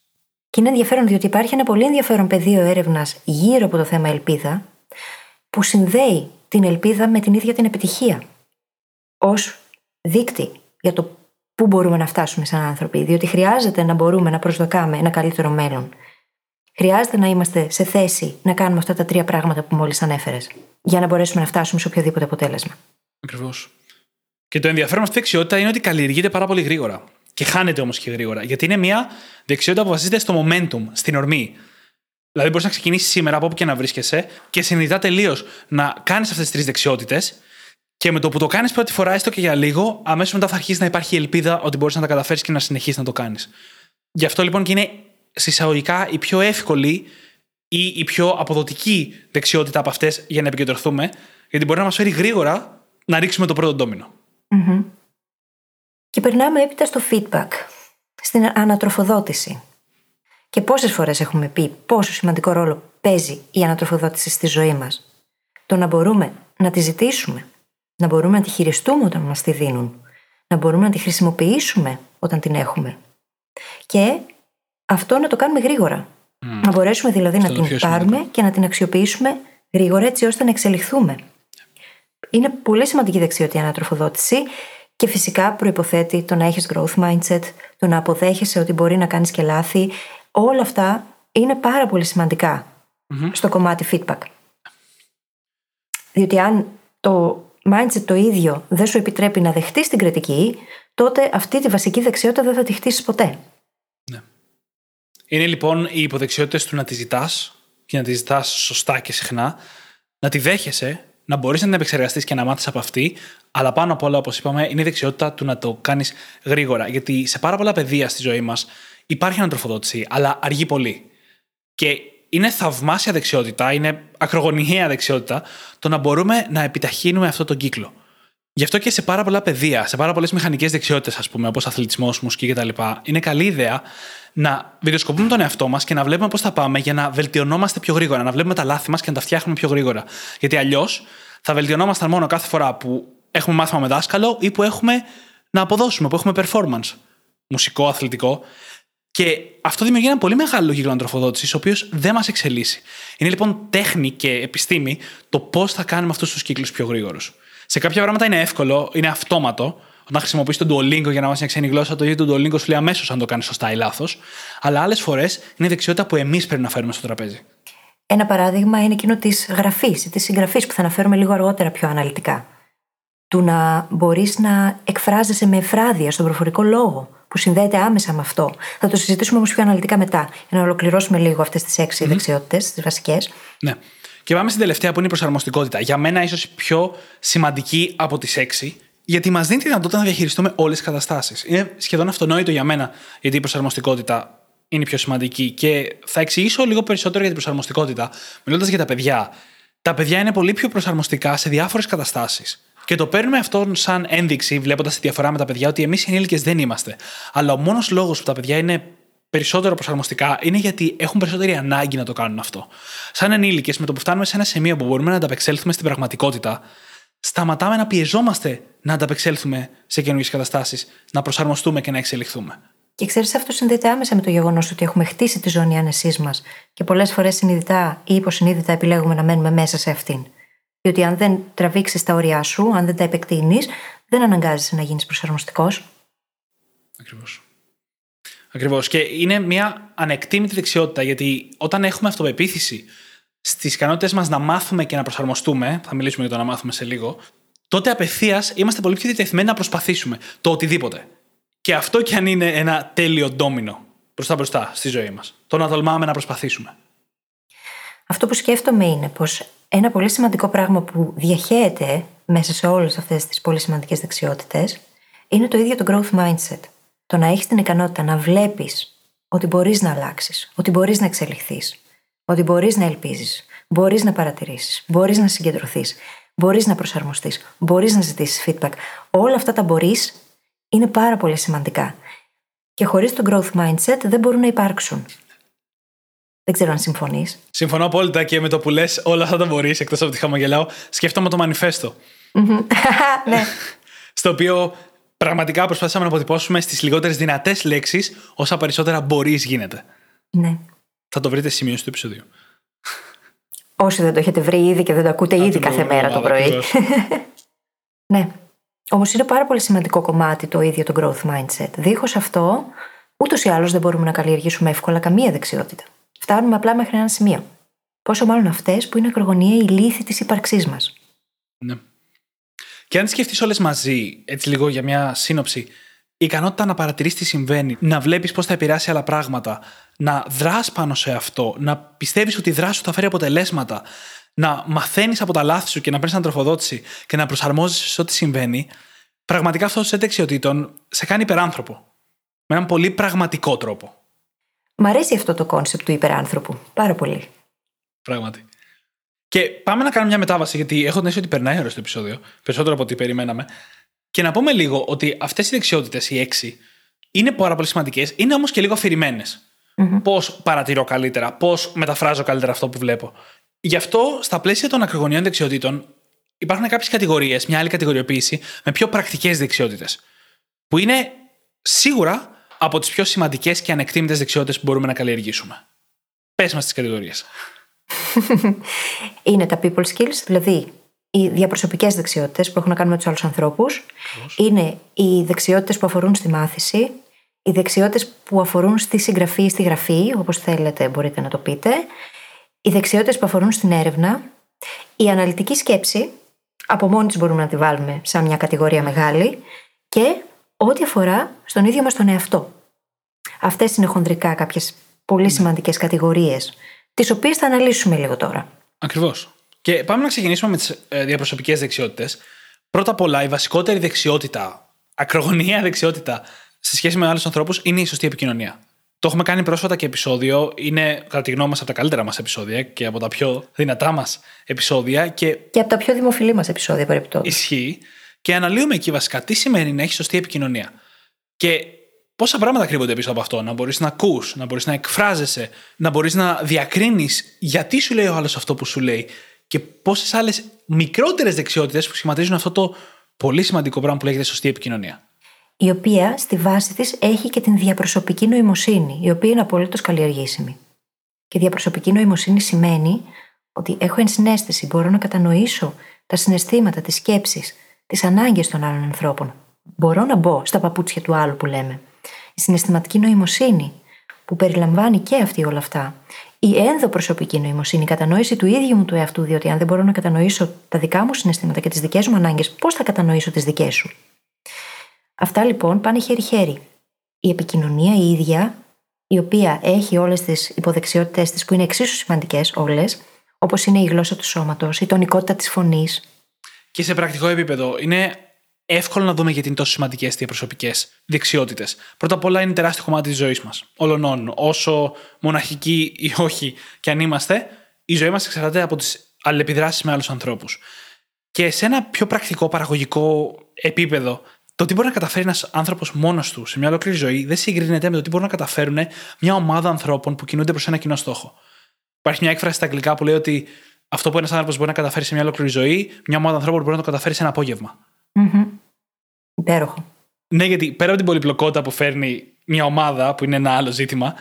Και είναι ενδιαφέρον διότι υπάρχει ένα πολύ ενδιαφέρον πεδίο έρευνας γύρω από το θέμα ελπίδα, που συνδέει την ελπίδα με την ίδια την επιτυχία. Ω δείκτη για το πού μπορούμε να φτάσουμε σαν άνθρωποι. Διότι χρειάζεται να μπορούμε να προσδοκάμε ένα καλύτερο μέλλον. Χρειάζεται να είμαστε σε θέση να κάνουμε αυτά τα τρία πράγματα που μόλις ανέφερες, για να μπορέσουμε να φτάσουμε σε οποιοδήποτε αποτέλεσμα. Ακριβώς. Και το ενδιαφέρον με αυτή τη δεξιότητα είναι ότι καλλιεργείται πάρα πολύ γρήγορα. Και χάνεται όμως και γρήγορα. Γιατί είναι μια δεξιότητα που βασίζεται στο momentum, στην ορμή. Δηλαδή, μπορείς να ξεκινήσεις σήμερα από όπου και να βρίσκεσαι και συνειδητά τελείως να κάνεις αυτές τις τρεις δεξιότητες και με το που το κάνεις πρώτη φορά, έστω και για λίγο, αμέσως μετά θα αρχίσει να υπάρχει η ελπίδα ότι μπορείς να τα καταφέρεις και να συνεχίσεις να το κάνεις. Γι' αυτό λοιπόν και είναι συσσαγωγικά η πιο εύκολη ή η πιο αποδοτική δεξιότητα από αυτές για να επικεντρωθούμε, γιατί μπορεί να μας φέρει γρήγορα να ρίξουμε το πρώτο ντόμινο. Mm-hmm. Και περνάμε έπειτα στο feedback, στην ανατροφοδότηση. Και πόσες φορές έχουμε πει πόσο σημαντικό ρόλο παίζει η ανατροφοδότηση στη ζωή μας. Το να μπορούμε να τη ζητήσουμε, να μπορούμε να τη χειριστούμε όταν μας τη δίνουν, να μπορούμε να τη χρησιμοποιήσουμε όταν την έχουμε. Και αυτό να το κάνουμε γρήγορα. Να μπορέσουμε δηλαδή να την πάρουμε και να την αξιοποιήσουμε γρήγορα έτσι ώστε να εξελιχθούμε. Είναι πολύ σημαντική δεξιότητα η ανατροφοδότηση και φυσικά προποθέτει το να έχεις growth mindset, το να αποδέχεσαι ότι μπορεί να κάνεις και λάθη. Όλα αυτά είναι πάρα πολύ στο κομμάτι feedback. Διότι αν το mindset το ίδιο δεν σου επιτρέπει να δεχτείς την κριτική, τότε αυτή τη βασική δεξιότητα δεν θα τη χτίσεις ποτέ. Ναι. Είναι λοιπόν οι υποδεξιότητες του να τη ζητάς και να τη ζητάς σωστά και συχνά, να τη δέχεσαι, να μπορείς να την επεξεργαστείς και να μάθεις από αυτή, αλλά πάνω απ' όλα, όπως είπαμε, είναι η δεξιότητα του να το κάνεις γρήγορα. Γιατί σε πάρα πολλά πεδία στη ζωή μας υπάρχει ανατροφοδότηση, αλλά αργεί πολύ. Και είναι θαυμάσια δεξιότητα, είναι ακρογωνιαία δεξιότητα το να μπορούμε να επιταχύνουμε αυτό τον κύκλο. Γι' αυτό και σε πάρα πολλά πεδία, σε πάρα πολλές μηχανικές δεξιότητες, ας πούμε, όπως αθλητισμός, μουσική κτλ., είναι καλή ιδέα να βιντεοσκοπούμε τον εαυτό μας και να βλέπουμε πώς θα πάμε για να βελτιωνόμαστε πιο γρήγορα, να βλέπουμε τα λάθη μας και να τα φτιάχνουμε πιο γρήγορα. Γιατί αλλιώς θα βελτιωνόμασταν μόνο κάθε φορά που έχουμε μάθημα με δάσκαλο ή που έχουμε να αποδώσουμε, που έχουμε performance. Μουσικό, αθλητικό. Και αυτό δημιουργεί ένα πολύ μεγάλο κύκλο ανατροφοδότηση, ο οποίος δεν μας εξελίσσει. Είναι λοιπόν τέχνη και επιστήμη το πώς θα κάνουμε αυτούς τους κύκλους πιο γρήγορους. Σε κάποια πράγματα είναι εύκολο, είναι αυτόματο. Όταν χρησιμοποιείς τον Duolingo για να μάθει μια ξένη γλώσσα, το ίδιο το Duolingo σου λέει αμέσως αν το κάνεις σωστά ή λάθος. Αλλά άλλες φορές είναι δεξιότητα που εμείς πρέπει να φέρουμε στο τραπέζι. Ένα παράδειγμα είναι εκείνο της γραφής ή της συγγραφής που θα αναφέρουμε λίγο αργότερα πιο αναλυτικά. Του να μπορείς να εκφράζεσαι με εφράδια στον προφορικό λόγο, που συνδέεται άμεσα με αυτό. Θα το συζητήσουμε όμως πιο αναλυτικά μετά, για να ολοκληρώσουμε λίγο αυτές τις έξι mm-hmm. δεξιότητες, τις βασικές. Ναι. Και πάμε στην τελευταία που είναι η προσαρμοστικότητα. Για μένα, ίσως η πιο σημαντική από τις έξι, γιατί μας δίνει τη δυνατότητα να διαχειριστούμε όλες τις καταστάσεις. Είναι σχεδόν αυτονόητο για μένα, γιατί η προσαρμοστικότητα είναι η πιο σημαντική. Και θα εξηγήσω λίγο περισσότερο για την προσαρμοστικότητα, μιλώντας για τα παιδιά. Τα παιδιά είναι πολύ πιο προσαρμοστικά σε διάφορες καταστάσεις. Και το παίρνουμε αυτό σαν ένδειξη, βλέποντας τη διαφορά με τα παιδιά, ότι εμείς οι ενήλικες δεν είμαστε. Αλλά ο μόνος λόγος που τα παιδιά είναι περισσότερο προσαρμοστικά είναι γιατί έχουν περισσότερη ανάγκη να το κάνουν αυτό. Σαν ενήλικες, με το που φτάνουμε σε ένα σημείο που μπορούμε να ανταπεξέλθουμε στην πραγματικότητα, σταματάμε να πιεζόμαστε να ανταπεξέλθουμε σε καινούργιες καταστάσεις, να προσαρμοστούμε και να εξελιχθούμε. Και ξέρεις, αυτό συνδέεται άμεσα με το γεγονός ότι έχουμε χτίσει τη ζώνη άνεσής μας και πολλές φορές συνειδητά ή υποσυνείδητα επιλέγουμε να μένουμε μέσα σε αυτήν. Διότι αν δεν τραβήξεις τα όρια σου, αν δεν τα επεκτείνεις, δεν αναγκάζεσαι να γίνεις προσαρμοστικός. Ακριβώς. Ακριβώς. Και είναι μια ανεκτήμητη δεξιότητα, γιατί όταν έχουμε αυτοπεποίθηση στις ικανότητες μας να μάθουμε και να προσαρμοστούμε, θα μιλήσουμε για το να μάθουμε σε λίγο, τότε απευθείας είμαστε πολύ πιο διατεθειμένοι να προσπαθήσουμε το οτιδήποτε. Και αυτό κι αν είναι ένα τέλειο ντόμινο μπροστά μπροστά στη ζωή μας. Το να τολμάμε να προσπαθήσουμε. Αυτό που σκέφτομαι είναι πως ένα πολύ σημαντικό πράγμα που διαχέεται μέσα σε όλες αυτές τις πολύ σημαντικές δεξιότητες είναι το ίδιο το growth mindset. Το να έχεις την ικανότητα να βλέπεις ότι μπορείς να αλλάξεις, ότι μπορείς να εξελιχθείς, ότι μπορείς να ελπίζεις, μπορείς να παρατηρήσεις, μπορείς να συγκεντρωθείς, μπορείς να προσαρμοστείς, μπορείς να ζητήσεις feedback. Όλα αυτά τα μπορείς είναι πάρα πολύ σημαντικά. Και χωρίς το growth mindset δεν μπορούν να υπάρξουν. Δεν ξέρω αν συμφωνείς. Συμφωνώ απόλυτα και με το που λες όλα αυτά τα μπορείς, εκτός από τη χαμογελάω, σκέφτομαι το μανιφέστο. ναι. Στο οποίο πραγματικά προσπαθήσαμε να αποτυπώσουμε στις λιγότερες δυνατές λέξεις όσα περισσότερα μπορείς γίνεται. Ναι. Θα το βρείτε σημείο του επεισοδίου. Όσοι δεν το έχετε βρει ήδη και δεν το ακούτε ήδη κάθε μέρα το πρωί. ναι. Όμως είναι πάρα πολύ σημαντικό κομμάτι το ίδιο το growth mindset. Δίχως αυτό, ούτως ή άλλως δεν μπορούμε να καλλιεργήσουμε εύκολα καμία δεξιότητα. Φτάνουμε απλά μέχρι ένα σημείο. Πόσο μάλλον αυτές που είναι ακρογωνία η λύθη της ύπαρξής μας. Ναι. Και αν τι σκεφτείς όλες μαζί, έτσι λίγο για μια σύνοψη, η ικανότητα να παρατηρείς τι συμβαίνει, να βλέπεις πώς θα επηρεάσει άλλα πράγματα, να δρας πάνω σε αυτό, να πιστεύεις ότι η δράση σου θα φέρει αποτελέσματα, να μαθαίνεις από τα λάθη σου και να παίρνεις ανατροφοδότηση και να προσαρμόζεσαι σε ό,τι συμβαίνει, πραγματικά αυτό το σετ δεξιοτήτων σε κάνει υπεράνθρωπο. Με έναν πολύ πραγματικό τρόπο. Μ' αρέσει αυτό το concept του υπεράνθρωπου. Πάρα πολύ. Πράγματι. Και πάμε να κάνουμε μια μετάβαση, γιατί έχω την αίσθηση ότι περνάει ώρα στο επεισόδιο, περισσότερο από ό,τι περιμέναμε. Και να πούμε λίγο ότι αυτές οι δεξιότητες, οι έξι, είναι πάρα πολύ σημαντικές, είναι όμως και λίγο αφηρημένες. Mm-hmm. Πώς παρατηρώ καλύτερα, πώς μεταφράζω καλύτερα αυτό που βλέπω. Γι' αυτό, στα πλαίσια των ακρογωνιών δεξιοτήτων, υπάρχουν κάποιες κατηγορίες, μια άλλη κατηγοριοποίηση, με πιο πρακτικές δεξιότητες. Που είναι σίγουρα από τις πιο σημαντικές και ανεκτήμητες δεξιότητες που μπορούμε να καλλιεργήσουμε. Πες μας τις κατηγορίες. είναι τα people skills, δηλαδή οι διαπροσωπικές δεξιότητες που έχουν να κάνουν με τους άλλους ανθρώπους. Είναι οι δεξιότητες που αφορούν στη μάθηση, οι δεξιότητες που αφορούν στη συγγραφή ή στη γραφή, όπως θέλετε μπορείτε να το πείτε, οι δεξιότητες που αφορούν στην έρευνα, η αναλυτική σκέψη, από μόνη της μπορούμε να τη βάλουμε σαν μια κατηγορία μεγάλη, και ό,τι αφορά στον ίδιο μας τον εαυτό. Αυτές είναι χονδρικά κάποιες πολύ σημαντικές κατηγορίες, τις οποίες θα αναλύσουμε λίγο τώρα. Ακριβώς. Και πάμε να ξεκινήσουμε με τις ε, διαπροσωπικές δεξιότητες. Πρώτα απ' όλα, η βασικότερη δεξιότητα, ακρογωνία δεξιότητα σε σχέση με άλλους ανθρώπους είναι η σωστή επικοινωνία. Το έχουμε κάνει πρόσφατα και επεισόδιο. Είναι, κατά τη γνώμη μας, από τα καλύτερα μας επεισόδια και από τα πιο δυνατά μας επεισόδια. Και, και από τα πιο δημοφιλή μας επεισόδια, περιπτώσει. Ισχύει. Και αναλύουμε εκεί βασικά τι σημαίνει να έχει σωστή επικοινωνία. Και πόσα πράγματα κρύβονται πίσω από αυτό; Να μπορείς να ακούς, να μπορείς να εκφράζεσαι, να μπορείς να διακρίνεις γιατί σου λέει ο άλλος αυτό που σου λέει και πόσες άλλες μικρότερες δεξιότητες που σχηματίζουν αυτό το πολύ σημαντικό πράγμα που λέγεται σωστή επικοινωνία. Η οποία στη βάση της έχει και την διαπροσωπική νοημοσύνη, η οποία είναι απολύτως καλλιεργήσιμη. Και διαπροσωπική νοημοσύνη σημαίνει ότι έχω ενσυναίσθηση, μπορώ να κατανοήσω τα συναισθήματα, τις σκέψεις, τις ανάγκες των άλλων ανθρώπων. Μπορώ να μπω στα παπούτσια του άλλου που λέμε. Η συναισθηματική νοημοσύνη, που περιλαμβάνει και αυτή όλα αυτά, η ενδοπροσωπική νοημοσύνη, η κατανόηση του ίδιου μου του εαυτού, διότι αν δεν μπορώ να κατανοήσω τα δικά μου συναισθήματα και τις δικές μου ανάγκες, πώς θα κατανοήσω τις δικές σου; Αυτά λοιπόν πάνε χέρι-χέρι. Η επικοινωνία η ίδια, η οποία έχει όλες τις υποδεξιότητές της που είναι εξίσου σημαντικές όλες, όπως είναι η γλώσσα του σώματος, η τονικότητα της φωνής. Και σε πρακτικό επίπεδο, είναι εύκολο να δούμε γιατί είναι τόσο σημαντικές διαπροσωπικέ δεξιότητες. Πρώτα απ' όλα είναι τεράστιο κομμάτι της ζωής μας. Όλων Όσο μοναχικοί ή όχι και αν είμαστε, η ζωή μας εξαρτάται από τις αλληλεπιδράσεις με άλλους ανθρώπους. Και σε ένα πιο πρακτικό, παραγωγικό επίπεδο, το τι μπορεί να καταφέρει ένας άνθρωπος μόνος του σε μια ολόκληρη ζωή δεν συγκρίνεται με το τι μπορούν να καταφέρουν μια ομάδα ανθρώπων που κινούνται προς ένα κοινό στόχο. Υπάρχει μια έκφραση στα αγγλικά που λέει ότι αυτό που ένας άνθρωπος μπορεί να καταφέρει σε μια ολόκληρη ζωή, μια ομάδα ανθρώπων μπορεί να το καταφέρει σε ένα απόγευμα. Mm-hmm. Υπέροχο. Ναι, γιατί πέρα από την πολυπλοκότητα που φέρνει μια ομάδα, που είναι ένα άλλο ζήτημα,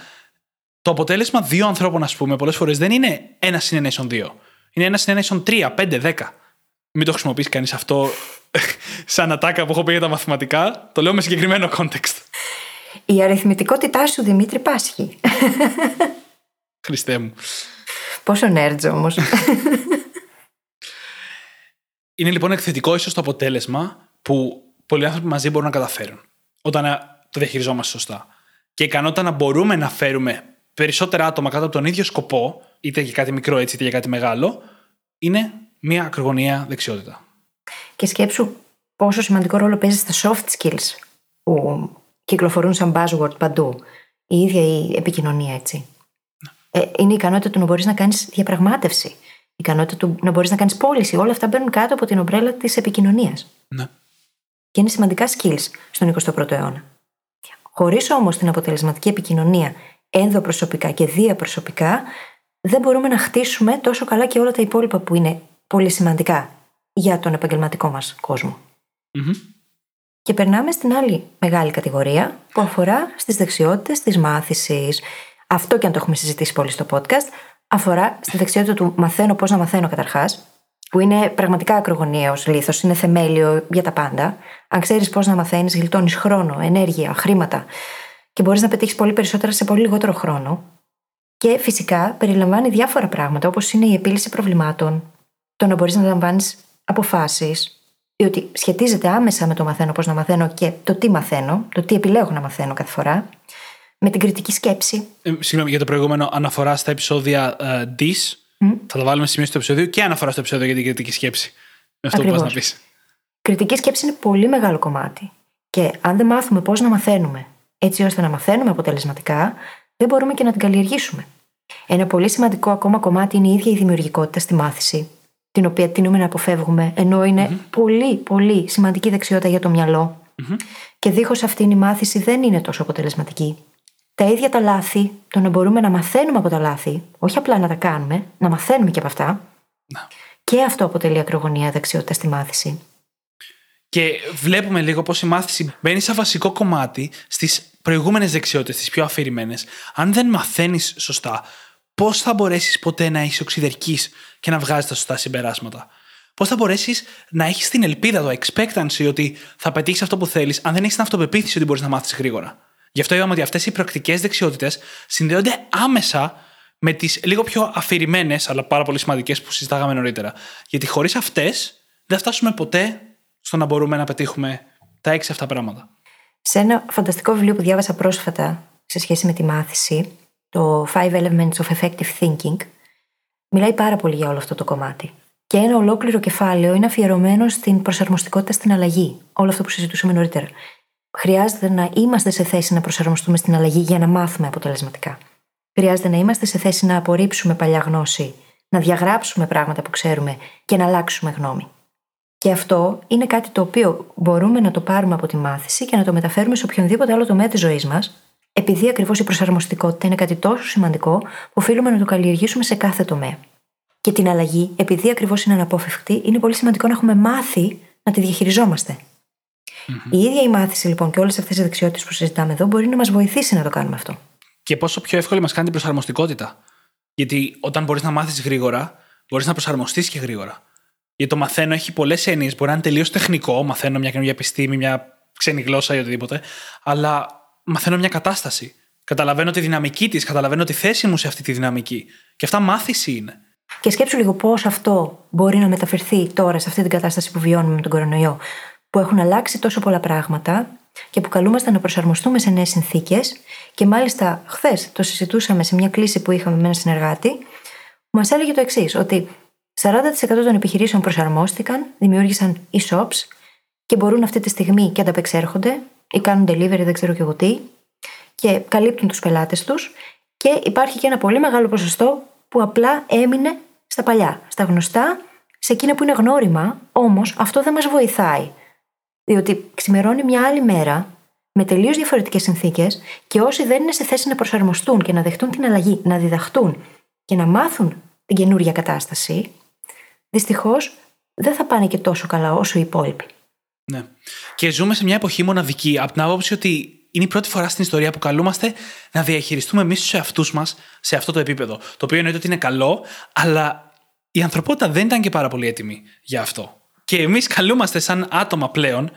το αποτέλεσμα δύο ανθρώπων, ας πούμε, πολλές φορές δεν είναι ένα συνενέσεων δύο. Είναι ένα συνενέσεων τρία, πέντε, δέκα. Μην το χρησιμοποιήσει κανείς αυτό σαν ατάκα που έχω πει για τα μαθηματικά. Το λέω με συγκεκριμένο context. Η αριθμητικότητά σου, Δημήτρη, πάσχει. Χριστέ μου. Πόσο νέρτζο όμως. Είναι λοιπόν εκθετικό ίσως το αποτέλεσμα που πολλοί άνθρωποι μαζί μπορούν να καταφέρουν όταν ε, το διαχειριζόμαστε σωστά. Και η ικανότητα να μπορούμε να φέρουμε περισσότερα άτομα κάτω από τον ίδιο σκοπό, είτε για κάτι μικρό έτσι, είτε για κάτι μεγάλο, είναι μια ακρογωνία δεξιότητα. Και σκέψου πόσο σημαντικό ρόλο παίζει στα soft skills που κυκλοφορούν σαν buzzword παντού. Η ίδια η επικοινωνία, έτσι. Ναι. Ε, είναι η ικανότητα του να μπορείς να κάνεις διαπραγμάτευση η ικανότητα του να μπορείς να κάνεις πώληση. Όλα αυτά μπαίνουν κάτω από την ομπρέλα της επικοινωνίας. Ναι. Και είναι σημαντικά skills στον 21ο αιώνα. Χωρίς όμως την αποτελεσματική επικοινωνία ενδοπροσωπικά και διαπροσωπικά, δεν μπορούμε να χτίσουμε τόσο καλά και όλα τα υπόλοιπα που είναι πολύ σημαντικά για τον επαγγελματικό μας κόσμο. Και περνάμε στην άλλη μεγάλη κατηγορία που αφορά στις δεξιότητες της μάθησης. αυτό και αν το έχουμε συζητήσει πολύ στο podcast, αφορά στη δεξιότητα του μαθαίνω πώς να μαθαίνω καταρχάς, που είναι πραγματικά ακρογωνιαίος λήθο, είναι θεμέλιο για τα πάντα. Αν ξέρεις πώς να μαθαίνεις, γλιτώνεις χρόνο, ενέργεια, χρήματα και μπορείς να πετύχεις πολύ περισσότερα σε πολύ λιγότερο χρόνο. Και φυσικά περιλαμβάνει διάφορα πράγματα, όπως είναι η επίλυση προβλημάτων, το να μπορείς να λαμβάνεις αποφάσεις, διότι σχετίζεται άμεσα με το μαθαίνω πώς να μαθαίνω και το τι μαθαίνω, το τι επιλέγω να μαθαίνω κάθε φορά, με την κριτική σκέψη. Ε, συγγνώμη για το προηγούμενο αναφορά στα επεισόδια uh, DIS. Θα τα βάλουμε στη σημείο του επεισόδιο και αναφορά στο επεισόδιο για την κριτική σκέψη. Με αυτό Ακριβώς. που πας να πεις. Κριτική σκέψη είναι πολύ μεγάλο κομμάτι. Και αν δεν μάθουμε πώς να μαθαίνουμε, έτσι ώστε να μαθαίνουμε αποτελεσματικά, δεν μπορούμε και να την καλλιεργήσουμε. Ένα πολύ σημαντικό ακόμα κομμάτι είναι η ίδια η δημιουργικότητα στη μάθηση, την οποία τείνουμε να αποφεύγουμε, ενώ είναι πολύ, πολύ σημαντική δεξιότητα για το μυαλο Και δίχως αυτήν η μάθηση δεν είναι τόσο αποτελεσματική. Τα ίδια τα λάθη, το να μπορούμε να μαθαίνουμε από τα λάθη, όχι απλά να τα κάνουμε, να μαθαίνουμε και από αυτά, και αυτό αποτελεί ακρογωνία δεξιότητα στη μάθηση. Και βλέπουμε λίγο πώς η μάθηση μπαίνει σαν βασικό κομμάτι στις προηγούμενες δεξιότητες, τις πιο αφηρημένες. Αν δεν μαθαίνεις σωστά, πώς θα μπορέσεις ποτέ να είσαι οξυδερκής και να βγάζεις τα σωστά συμπεράσματα; Πώς θα μπορέσεις να έχεις την ελπίδα, το expectancy ότι θα πετύχεις αυτό που θέλεις, αν δεν έχεις την αυτοπεποίθηση ότι μπορείς να μάθεις γρήγορα; Γι' αυτό είπαμε ότι αυτές οι πρακτικέ δεξιότητες συνδέονται άμεσα με τις λίγο πιο αφηρημένες, αλλά πάρα πολύ σημαντικές που συζητάγαμε νωρίτερα. Γιατί χωρίς αυτές δεν φτάσουμε ποτέ στο να μπορούμε να πετύχουμε τα 6-7 πράγματα. Σε ένα φανταστικό βιβλίο που διάβασα πρόσφατα σε σχέση με τη μάθηση, το Five Elements of Effective Thinking, μιλάει πάρα πολύ για όλο αυτό το κομμάτι. Και ένα ολόκληρο κεφάλαιο είναι αφιερωμένο στην προσαρμοστικότητα στην αλλαγή. Όλο αυτό που συζητούσαμε νωρίτερα. Χρειάζεται να είμαστε σε θέση να προσαρμοστούμε στην αλλαγή για να μάθουμε αποτελεσματικά. Χρειάζεται να είμαστε σε θέση να απορρίψουμε παλιά γνώση, να διαγράψουμε πράγματα που ξέρουμε και να αλλάξουμε γνώμη. Και αυτό είναι κάτι το οποίο μπορούμε να το πάρουμε από τη μάθηση και να το μεταφέρουμε σε οποιονδήποτε άλλο τομέα της ζωής μας, επειδή ακριβώς η προσαρμοστικότητα είναι κάτι τόσο σημαντικό που οφείλουμε να το καλλιεργήσουμε σε κάθε τομέα. Και την αλλαγή, επειδή ακριβώς είναι αναπόφευκτη, είναι πολύ σημαντικό να έχουμε μάθει να τη διαχειριζόμαστε. Η ίδια η μάθηση λοιπόν και όλες αυτές οι δεξιότητες που συζητάμε εδώ μπορεί να μας βοηθήσει να το κάνουμε αυτό. Και πόσο πιο εύκολη μας κάνει την προσαρμοστικότητα. Γιατί όταν μπορείς να μάθεις γρήγορα, μπορείς να προσαρμοστείς και γρήγορα. Γιατί το μαθαίνω έχει πολλές έννοιες. Μπορεί να είναι τελείως τεχνικό, μαθαίνω μια καινούργια επιστήμη, μια ξένη γλώσσα ή οτιδήποτε. Αλλά μαθαίνω μια κατάσταση. Καταλαβαίνω τη δυναμική της, καταλαβαίνω τη θέση μου σε αυτή τη δυναμική. Και αυτά μάθηση είναι. Και σκέψου λίγο πώς αυτό μπορεί να μεταφερθεί τώρα σε αυτή την κατάσταση που βιώνουμε με τον κορονοϊό, που έχουν αλλάξει τόσο πολλά πράγματα και που καλούμαστε να προσαρμοστούμε σε νέες συνθήκες. Και μάλιστα, χθες το συζητούσαμε σε μια κλίση που είχαμε με έναν συνεργάτη, που μας έλεγε το εξής, ότι 40% των επιχειρήσεων προσαρμόστηκαν, δημιούργησαν e-shops και μπορούν αυτή τη στιγμή και ανταπεξέρχονται ή κάνουν delivery, δεν ξέρω και εγώ τι, και καλύπτουν τους πελάτες τους. Και υπάρχει και ένα πολύ μεγάλο ποσοστό που απλά έμεινε στα παλιά, στα γνωστά, σε εκείνα που είναι γνώριμα, όμως αυτό δεν μας βοηθάει. Διότι ξημερώνει μια άλλη μέρα, με τελείως διαφορετικές συνθήκες, και όσοι δεν είναι σε θέση να προσαρμοστούν και να δεχτούν την αλλαγή, να διδαχτούν και να μάθουν την καινούργια κατάσταση, δυστυχώς δεν θα πάνε και τόσο καλά όσο οι υπόλοιποι. Ναι. Και ζούμε σε μια εποχή μοναδική από την άποψη ότι είναι η πρώτη φορά στην ιστορία που καλούμαστε να διαχειριστούμε εμείς τους εαυτούς μας σε αυτό το επίπεδο. Το οποίο εννοείται ότι είναι καλό, αλλά η ανθρωπότητα δεν ήταν και πάρα πολύ έτοιμη για αυτό. Και εμείς καλούμαστε σαν άτομα πλέον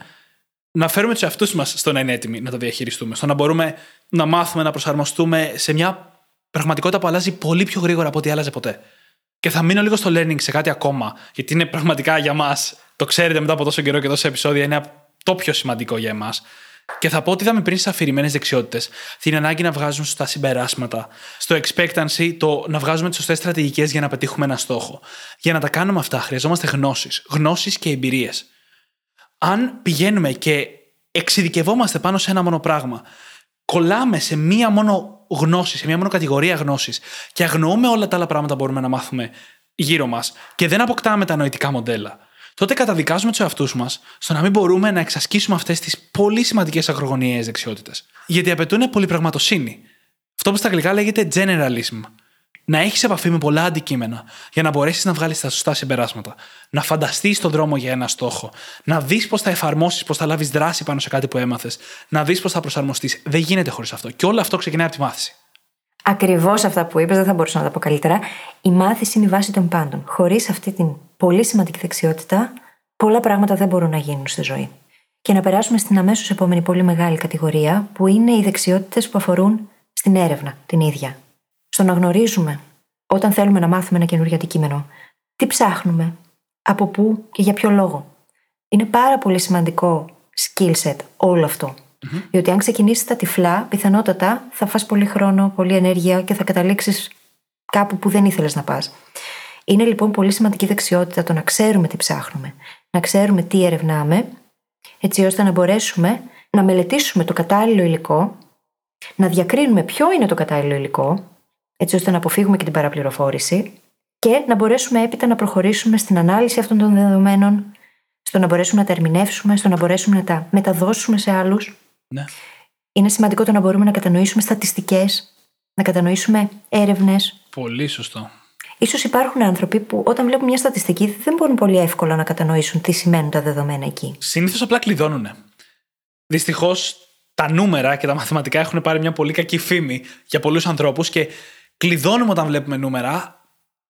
να φέρουμε τους εαυτούς μας στο να είναι έτοιμοι να το διαχειριστούμε. Στο να μπορούμε να μάθουμε να προσαρμοστούμε σε μια πραγματικότητα που αλλάζει πολύ πιο γρήγορα από ό,τι άλλαζε ποτέ. Και θα μείνω λίγο στο learning σε κάτι ακόμα, γιατί είναι πραγματικά για μας, το ξέρετε μετά από τόσο καιρό και τόσα επεισόδια, είναι το πιο σημαντικό για εμάς. Και θα πω ότι είδαμε πριν στις αφηρημένες δεξιότητες την ανάγκη να βγάζουμε σωστά συμπεράσματα, στο expectancy το να βγάζουμε τις σωστές στρατηγικές για να πετύχουμε ένα στόχο. Για να τα κάνουμε αυτά χρειαζόμαστε γνώσεις. Γνώσεις και εμπειρίες. Αν πηγαίνουμε και εξειδικευόμαστε πάνω σε ένα μόνο πράγμα, κολλάμε σε μία μόνο γνώση, σε μία μόνο κατηγορία γνώσης και αγνοούμε όλα τα άλλα πράγματα που μπορούμε να μάθουμε γύρω μας και δεν αποκτάμε τα νοητικά μοντέλα, τότε καταδικάζουμε τους εαυτούς μας στο να μην μπορούμε να εξασκήσουμε αυτές τις πολύ σημαντικές ακρογωνιαίε δεξιότητες. Γιατί απαιτούν πολυπραγματοσύνη. Αυτό που στα αγγλικά λέγεται generalism. Να έχεις επαφή με πολλά αντικείμενα για να μπορέσεις να βγάλεις τα σωστά συμπεράσματα. Να φανταστείς τον δρόμο για ένα στόχο. Να δεις πώς θα εφαρμόσεις, πώς θα λάβεις δράση πάνω σε κάτι που έμαθες. Να δεις πώς θα προσαρμοστείς. Δεν γίνεται χωρίς αυτό. Και όλο αυτό ξεκινάει από τη μάθηση. Ακριβώς αυτά που είπες, δεν θα μπορούσα να τα πω καλύτερα. Η μάθηση είναι η βάση των πάντων. Χωρίς αυτή την πολύ σημαντική δεξιότητα, πολλά πράγματα δεν μπορούν να γίνουν στη ζωή. Και να περάσουμε στην αμέσως επόμενη πολύ μεγάλη κατηγορία, που είναι οι δεξιότητες που αφορούν στην έρευνα την ίδια. Στο να γνωρίζουμε, όταν θέλουμε να μάθουμε ένα καινούργιο αντικείμενο, τι ψάχνουμε, από πού και για ποιο λόγο. Είναι πάρα πολύ σημαντικό skill set όλο αυτό. Mm-hmm. Διότι αν ξεκινήσεις τα τυφλά, πιθανότατα θα φας πολύ χρόνο, πολλή ενέργεια και θα καταλήξεις κάπου που δεν ήθελες να πας. Είναι λοιπόν πολύ σημαντική δεξιότητα το να ξέρουμε τι ψάχνουμε, να ξέρουμε τι ερευνάμε, έτσι ώστε να μπορέσουμε να μελετήσουμε το κατάλληλο υλικό, να διακρίνουμε ποιο είναι το κατάλληλο υλικό, έτσι ώστε να αποφύγουμε και την παραπληροφόρηση και να μπορέσουμε έπειτα να προχωρήσουμε στην ανάλυση αυτών των δεδομένων, στο να μπορέσουμε να τα ερμηνεύσουμε, στο να μπορέσουμε να τα μεταδώσουμε σε άλλους. Ναι. Είναι σημαντικό το να μπορούμε να κατανοήσουμε στατιστικές, να κατανοήσουμε έρευνες. Πολύ σωστό. Σω υπάρχουν άνθρωποι που όταν βλέπουν μια στατιστική δεν μπορούν πολύ εύκολα να κατανοήσουν τι σημαίνουν τα δεδομένα εκεί. Συνήθως απλά κλειδώνουν. Δυστυχώς τα νούμερα και τα μαθηματικά έχουν πάρει μια πολύ κακή φήμη για πολλούς ανθρώπους και κλειδώνουμε όταν βλέπουμε νούμερα,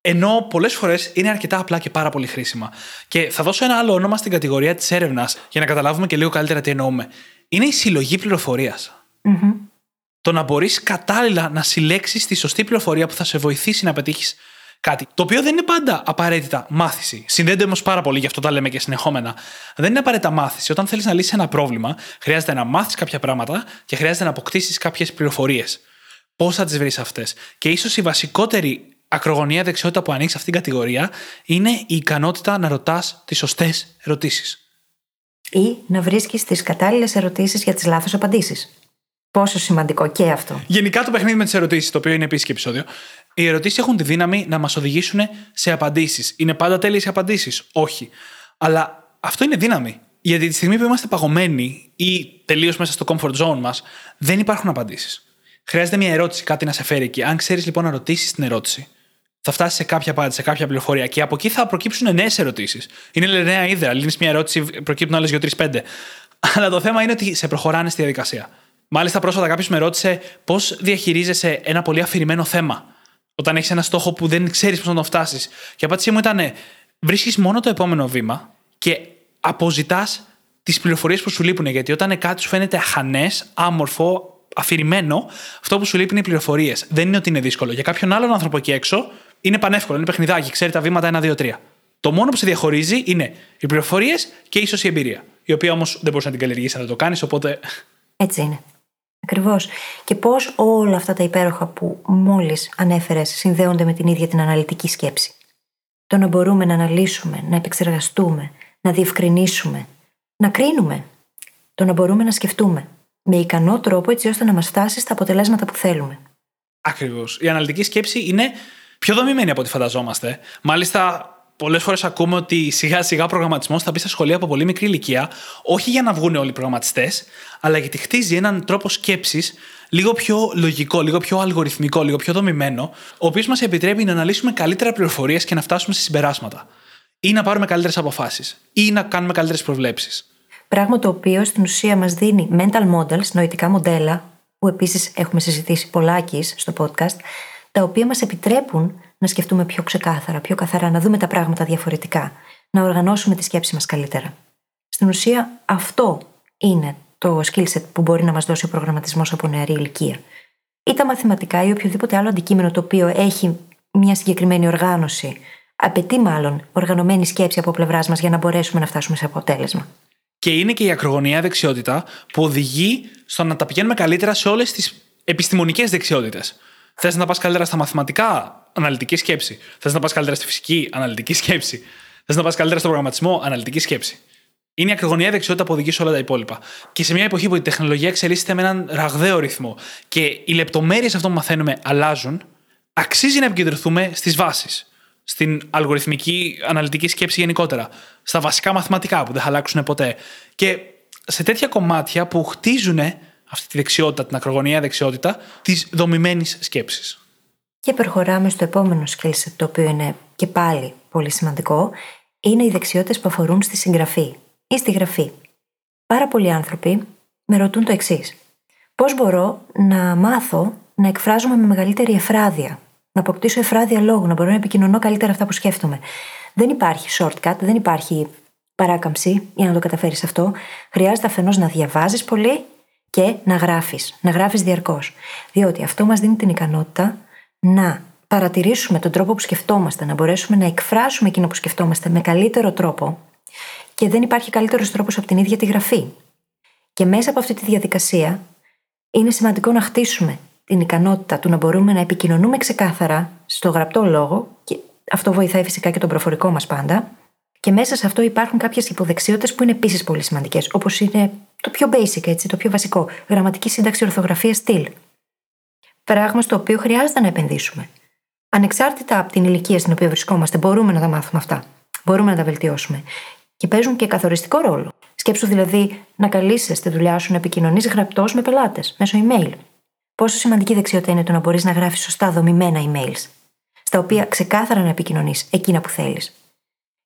ενώ πολλές φορές είναι αρκετά απλά και πάρα πολύ χρήσιμα. Και θα δώσω ένα άλλο όνομα στην κατηγορία της έρευνας για να καταλάβουμε και λίγο καλύτερα τι εννοούμε. Είναι η συλλογή πληροφορίας. Mm-hmm. Το να μπορείς κατάλληλα να συλλέξεις τη σωστή πληροφορία που θα σε βοηθήσει να πετύχεις κάτι. Το οποίο δεν είναι πάντα απαραίτητα μάθηση. Συνδέεται όμως πάρα πολύ, γι' αυτό τα λέμε και συνεχόμενα. Δεν είναι απαραίτητα μάθηση. Όταν θέλεις να λύσεις ένα πρόβλημα, χρειάζεται να μάθεις κάποια πράγματα και χρειάζεται να αποκτήσεις κάποιες πληροφορίες. Πώς θα τις βρεις αυτές; Και ίσως η βασικότερη ακρογωνία δεξιότητα που ανοίξεις αυτήν την κατηγορία είναι η ικανότητα να ρωτάς τις σωστές ερωτήσεις. Ή να βρίσκεις τις κατάλληλες ερωτήσεις για τις λάθος απαντήσεις. Πόσο σημαντικό και αυτό. Γενικά το παιχνίδι με τις ερωτήσεις, το οποίο είναι επίση και επεισόδιο. Οι ερωτήσεις έχουν τη δύναμη να μας οδηγήσουν σε απαντήσεις. Είναι πάντα τέλειες οι απαντήσεις; Όχι. Αλλά αυτό είναι δύναμη. Γιατί τη στιγμή που είμαστε παγωμένοι ή τελείως μέσα στο comfort zone μας, δεν υπάρχουν απαντήσεις. Χρειάζεται μια ερώτηση, κάτι να σε φέρει εκεί. Αν ξέρεις λοιπόν να ρωτήσεις την ερώτηση, θα φτάσεις σε κάποια απάντηση, σε κάποια πληροφορία και από εκεί θα προκύψουν νέες ερωτήσεις. Είναι νέα ιδέα. Λύνεις μια ερώτηση, προκύπτουν άλλες 2-3-5. Αλλά το θέμα είναι ότι σε προχωράνε στη διαδικασία. Μάλιστα, πρόσφατα κάποιος με ρώτησε πώς διαχειρίζεσαι ένα πολύ αφηρημένο θέμα. Όταν έχεις ένα στόχο που δεν ξέρεις πώς να το φτάσεις. Και η απάντησή μου ήταν: Βρίσκεις μόνο το επόμενο βήμα και αποζητάς τις πληροφορίες που σου λείπουν. Γιατί όταν κάτι σου φαίνεται αχανές, άμορφο, αφηρημένο, αυτό που σου λείπει είναι οι πληροφορίες. Δεν είναι ότι είναι δύσκολο. Για κάποιον άλλον άνθρωπο εκεί έξω είναι πανεύκολο, είναι παιχνιδάκι, ξέρει τα βήματα 1, 2, 3. Το μόνο που σε διαχωρίζει είναι οι πληροφορίες και ίσως η εμπειρία. Η οποία όμως δεν μπορείς να την καλλιεργήσει αν δεν το κάνεις, οπότε. Έτσι είναι. Ακριβώς. Και πώς όλα αυτά τα υπέροχα που μόλις ανέφερες συνδέονται με την ίδια την αναλυτική σκέψη. Το να μπορούμε να αναλύσουμε, να επεξεργαστούμε, να διευκρινίσουμε, να κρίνουμε. Το να μπορούμε να σκεφτούμε με ικανό τρόπο έτσι ώστε να μας φτάσει στα αποτελέσματα που θέλουμε. Ακριβώς. Η αναλυτική σκέψη είναι πιο δομημένη από ό,τι φανταζόμαστε. Μάλιστα, πολλές φορές ακούμε ότι σιγά σιγά ο προγραμματισμός θα μπει στα σχολεία από πολύ μικρή ηλικία, όχι για να βγουν όλοι οι προγραμματιστές, αλλά γιατί χτίζει έναν τρόπο σκέψης λίγο πιο λογικό, λίγο πιο αλγοριθμικό, λίγο πιο δομημένο, ο οποίος μας επιτρέπει να αναλύσουμε καλύτερα πληροφορίες και να φτάσουμε σε συμπεράσματα. Ή να πάρουμε καλύτερες αποφάσεις. Ή να κάνουμε καλύτερες προβλέψεις. Πράγμα το οποίο στην ουσία μας δίνει mental models, νοητικά μοντέλα, που επίσης έχουμε συζητήσει πολλάκι στο podcast, τα οποία μας επιτρέπουν να σκεφτούμε πιο ξεκάθαρα, πιο καθαρά, να δούμε τα πράγματα διαφορετικά, να οργανώσουμε τη σκέψη μας καλύτερα. Στην ουσία, αυτό είναι το skill set που μπορεί να μας δώσει ο προγραμματισμός από νεαρή ηλικία. Ή τα μαθηματικά ή οποιοδήποτε άλλο αντικείμενο το οποίο έχει μια συγκεκριμένη οργάνωση, απαιτεί μάλλον οργανωμένη σκέψη από πλευράς μας για να μπορέσουμε να φτάσουμε σε αποτέλεσμα. Και είναι και η ακρογωνία δεξιότητα που οδηγεί στο να τα πηγαίνουμε καλύτερα σε όλες τις επιστημονικές δεξιότητες. Θες να πας καλύτερα στα μαθηματικά, αναλυτική σκέψη. Θες να πας καλύτερα στη φυσική, αναλυτική σκέψη. Θες να πας καλύτερα στον προγραμματισμό, αναλυτική σκέψη. Είναι η ακρογωνία δεξιότητα που οδηγεί σε όλα τα υπόλοιπα. Και σε μια εποχή που η τεχνολογία εξελίσσεται με έναν ραγδαίο ρυθμό και οι λεπτομέρειες αυτό που μαθαίνουμε αλλάζουν, αξίζει να επικεντρωθούμε στις βάσεις. Στην αλγοριθμική αναλυτική σκέψη γενικότερα. Στα βασικά μαθηματικά που δεν θα αλλάξουν ποτέ. Και σε τέτοια κομμάτια που χτίζουν αυτή τη δεξιότητα, την ακρογωνία δεξιότητα της δομημένης σκέψης. Και προχωράμε στο επόμενο skill set, το οποίο είναι και πάλι πολύ σημαντικό, είναι οι δεξιότητες που αφορούν στη συγγραφή ή στη γραφή. Πάρα πολλοί άνθρωποι με ρωτούν το εξής. Πώς μπορώ να μάθω να εκφράζομαι με μεγαλύτερη εφράδια. Να αποκτήσω εφράδια λόγου, να μπορώ να επικοινωνώ καλύτερα αυτά που σκέφτομαι. Δεν υπάρχει shortcut, δεν υπάρχει παράκαμψη για να το καταφέρεις αυτό. Χρειάζεται αφενός να διαβάζεις πολύ και να γράφεις. Να γράφεις διαρκώς. Διότι αυτό μας δίνει την ικανότητα να παρατηρήσουμε τον τρόπο που σκεφτόμαστε, να μπορέσουμε να εκφράσουμε εκείνο που σκεφτόμαστε με καλύτερο τρόπο. Και δεν υπάρχει καλύτερος τρόπος από την ίδια τη γραφή. Και μέσα από αυτή τη διαδικασία είναι σημαντικό να χτίσουμε την ικανότητα του να μπορούμε να επικοινωνούμε ξεκάθαρα στο γραπτό λόγο, και αυτό βοηθάει φυσικά και τον προφορικό μας πάντα. Και μέσα σε αυτό υπάρχουν κάποιες υποδεξιότητες που είναι επίσης πολύ σημαντικές, όπως είναι το πιο basic, έτσι, το πιο βασικό. Γραμματική σύνταξη, ορθογραφία, στυλ. Πράγμα στο οποίο χρειάζεται να επενδύσουμε. Ανεξάρτητα από την ηλικία στην οποία βρισκόμαστε, μπορούμε να τα μάθουμε αυτά. Μπορούμε να τα βελτιώσουμε. Και παίζουν και καθοριστικό ρόλο. Σκέψου δηλαδή να καλείσαι στη δουλειά σου να επικοινωνείς γραπτός με πελάτες, μέσω email. Πόσο σημαντική δεξιότητα είναι το να μπορείς να γράφεις σωστά δομημένα emails, στα οποία ξεκάθαρα να επικοινωνείς εκείνα που θέλεις.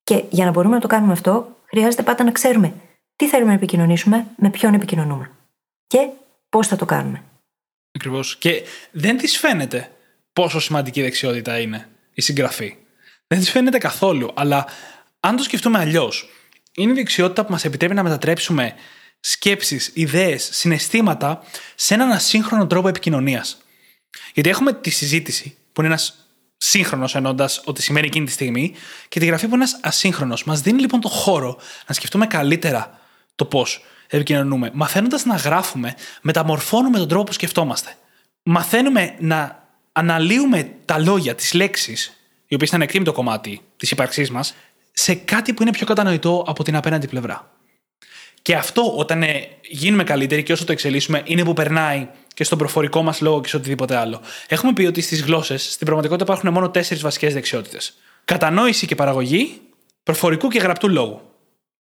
Και για να μπορούμε να το κάνουμε αυτό, χρειάζεται πάντα να ξέρουμε τι θέλουμε να επικοινωνήσουμε, με ποιον επικοινωνούμε και πώς θα το κάνουμε. Ακριβώς. Και δεν της φαίνεται πόσο σημαντική δεξιότητα είναι η συγγραφή. Δεν της φαίνεται καθόλου, αλλά αν το σκεφτούμε αλλιώς, είναι η δεξιότητα που μας επιτρέπει να μετατρέψουμε σκέψεις, ιδέες, συναισθήματα σε έναν ασύγχρονο τρόπο επικοινωνίας. Γιατί έχουμε τη συζήτηση, που είναι ένας σύγχρονος ενώντας ότι σημαίνει εκείνη τη στιγμή, και τη γραφή που είναι ένας ασύγχρονος. Μας δίνει λοιπόν το χώρο να σκεφτούμε καλύτερα το πώς επικοινωνούμε. Μαθαίνοντας να γράφουμε, μεταμορφώνουμε τον τρόπο που σκεφτόμαστε. Μαθαίνουμε να αναλύουμε τα λόγια, τις λέξεις, οι οποίες ήταν το κομμάτι της ύπαρξής μας, σε κάτι που είναι πιο κατανοητό από την απέναντι πλευρά. Και αυτό όταν ε, γίνουμε καλύτεροι και όσο το εξελίσσουμε, είναι που περνάει και στον προφορικό μας λόγο και σε οτιδήποτε άλλο. Έχουμε πει ότι στις γλώσσες στην πραγματικότητα υπάρχουν μόνο τέσσερις βασικές δεξιότητες. Κατανόηση και παραγωγή, προφορικού και γραπτού λόγου.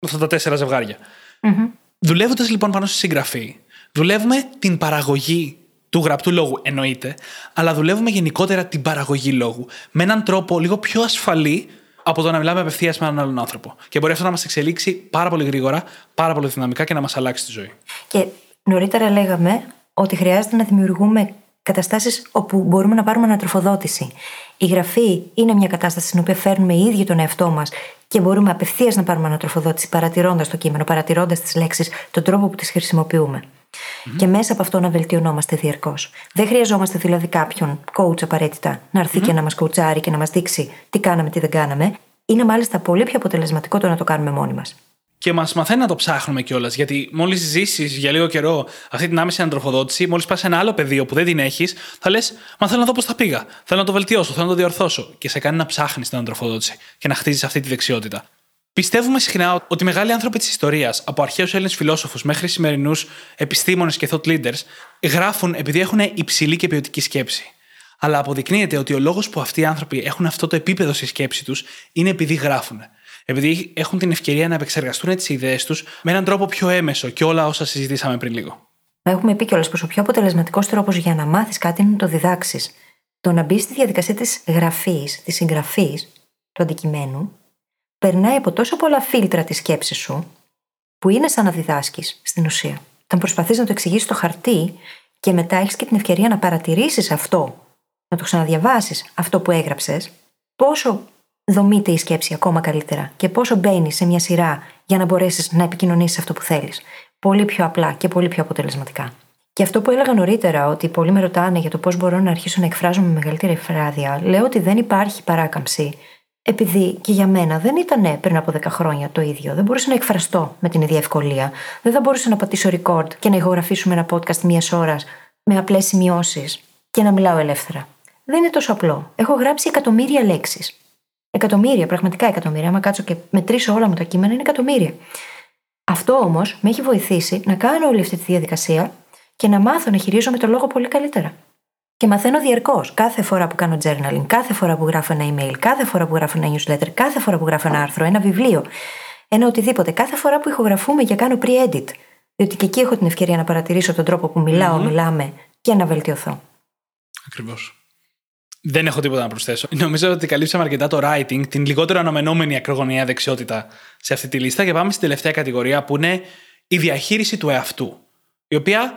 Αυτά τα τέσσερα ζευγάρια. Mm-hmm. Δουλεύοντας λοιπόν πάνω στη συγγραφή, δουλεύουμε την παραγωγή του γραπτού λόγου, εννοείται, αλλά δουλεύουμε γενικότερα την παραγωγή λόγου με έναν τρόπο λίγο πιο ασφαλή από το να μιλάμε απευθείας με έναν άλλον άνθρωπο. Και μπορεί αυτό να μας εξελίξει πάρα πολύ γρήγορα, πάρα πολύ δυναμικά και να μας αλλάξει τη ζωή. Και νωρίτερα λέγαμε ότι χρειάζεται να δημιουργούμε καταστάσεις όπου μπορούμε να πάρουμε ανατροφοδότηση. Η γραφή είναι μια κατάσταση στην οποία φέρνουμε οι ίδιοι τον εαυτό μας και μπορούμε απευθείας να πάρουμε ανατροφοδότηση παρατηρώντας το κείμενο, παρατηρώντας τις λέξεις, τον τρόπο που τις χρησιμοποιούμε. Mm-hmm. Και μέσα από αυτό να βελτιωνόμαστε διαρκώς. Δεν χρειαζόμαστε δηλαδή κάποιον coach απαραίτητα να έρθει mm-hmm. και να μας κοουτσάρει και να μας δείξει τι κάναμε, τι δεν κάναμε. Είναι μάλιστα πολύ πιο αποτελεσματικό το να το κάνουμε μόνοι μας. Και μας μαθαίνει να το ψάχνουμε κιόλας. Γιατί μόλις ζήσεις για λίγο καιρό αυτή την άμεση ανατροφοδότηση, μόλις πας σε ένα άλλο πεδίο που δεν την έχεις, θα λες: Μα θέλω να δω πώς θα πήγα. Θέλω να το βελτιώσω, θέλω να το διορθώσω. Και σε κάνει να ψάχνεις την ανατροφοδότηση και να χτίζεις αυτή τη δεξιότητα. Πιστεύουμε συχνά ότι μεγάλοι άνθρωποι της ιστορίας, από αρχαίους Έλληνες φιλόσοφους μέχρι σημερινούς επιστήμονες και thought leaders, γράφουν επειδή έχουν υψηλή και ποιοτική σκέψη. Αλλά αποδεικνύεται ότι ο λόγος που αυτοί οι άνθρωποι έχουν αυτό το επίπεδο στη σκέψη τους είναι επειδή γράφουν. Επειδή έχουν την ευκαιρία να επεξεργαστούν τις ιδέες τους με έναν τρόπο πιο έμεσο και όλα όσα συζητήσαμε πριν λίγο. Έχουμε πει κιόλας πως ο πιο αποτελεσματικός τρόπος για να μάθεις κάτι είναι να το διδάξεις. Το να μπεις στη διαδικασία της γραφής, της συγγραφής του αντικειμένου, περνάει από τόσο πολλά φίλτρα της σκέψης σου, που είναι σαν να διδάσκεις στην ουσία. Όταν προσπαθείς να το εξηγήσεις στο χαρτί και μετά έχεις και την ευκαιρία να παρατηρήσεις αυτό, να το ξαναδιαβάσεις αυτό που έγραψες, πόσο δομείται η σκέψη ακόμα καλύτερα και πόσο μπαίνεις σε μια σειρά για να μπορέσεις να επικοινωνήσεις αυτό που θέλεις. Πολύ πιο απλά και πολύ πιο αποτελεσματικά. Και αυτό που έλεγα νωρίτερα, ότι πολλοί με ρωτάνε για το πώς μπορώ να αρχίσω να εκφράζομαι με μεγαλύτερη εφράδια, λέω ότι δεν υπάρχει παράκαμψη επειδή και για μένα δεν ήταν πριν από 10 χρόνια το ίδιο. Δεν μπορούσα να εκφραστώ με την ίδια ευκολία. Δεν θα μπορούσα να πατήσω record και να ηχογραφήσουμε ένα podcast μία ώρας με απλές σημειώσεις και να μιλάω ελεύθερα. Δεν είναι τόσο απλό. Έχω γράψει εκατομμύρια λέξεις. Εκατομμύρια, πραγματικά εκατομμύρια. Άμα κάτσω και μετρήσω όλα μου τα κείμενα, είναι εκατομμύρια. Αυτό όμως με έχει βοηθήσει να κάνω όλη αυτή τη διαδικασία και να μάθω να χειρίζομαι το λόγο πολύ καλύτερα. Και μαθαίνω διαρκώς. Κάθε φορά που κάνω journaling, κάθε φορά που γράφω ένα email, κάθε φορά που γράφω ένα newsletter, κάθε φορά που γράφω ένα άρθρο, ένα βιβλίο, ένα οτιδήποτε, κάθε φορά που ηχογραφούμε και κάνω pre-edit. Διότι και εκεί έχω την ευκαιρία να παρατηρήσω τον τρόπο που μιλάω, μιλάμε και να βελτιωθώ. Ακριβώς. Δεν έχω τίποτα να προσθέσω. Νομίζω ότι καλύψαμε αρκετά το writing, την λιγότερο αναμενόμενη ακρογωνία δεξιότητα σε αυτή τη λίστα και πάμε στην τελευταία κατηγορία που είναι η διαχείριση του εαυτού. Η οποία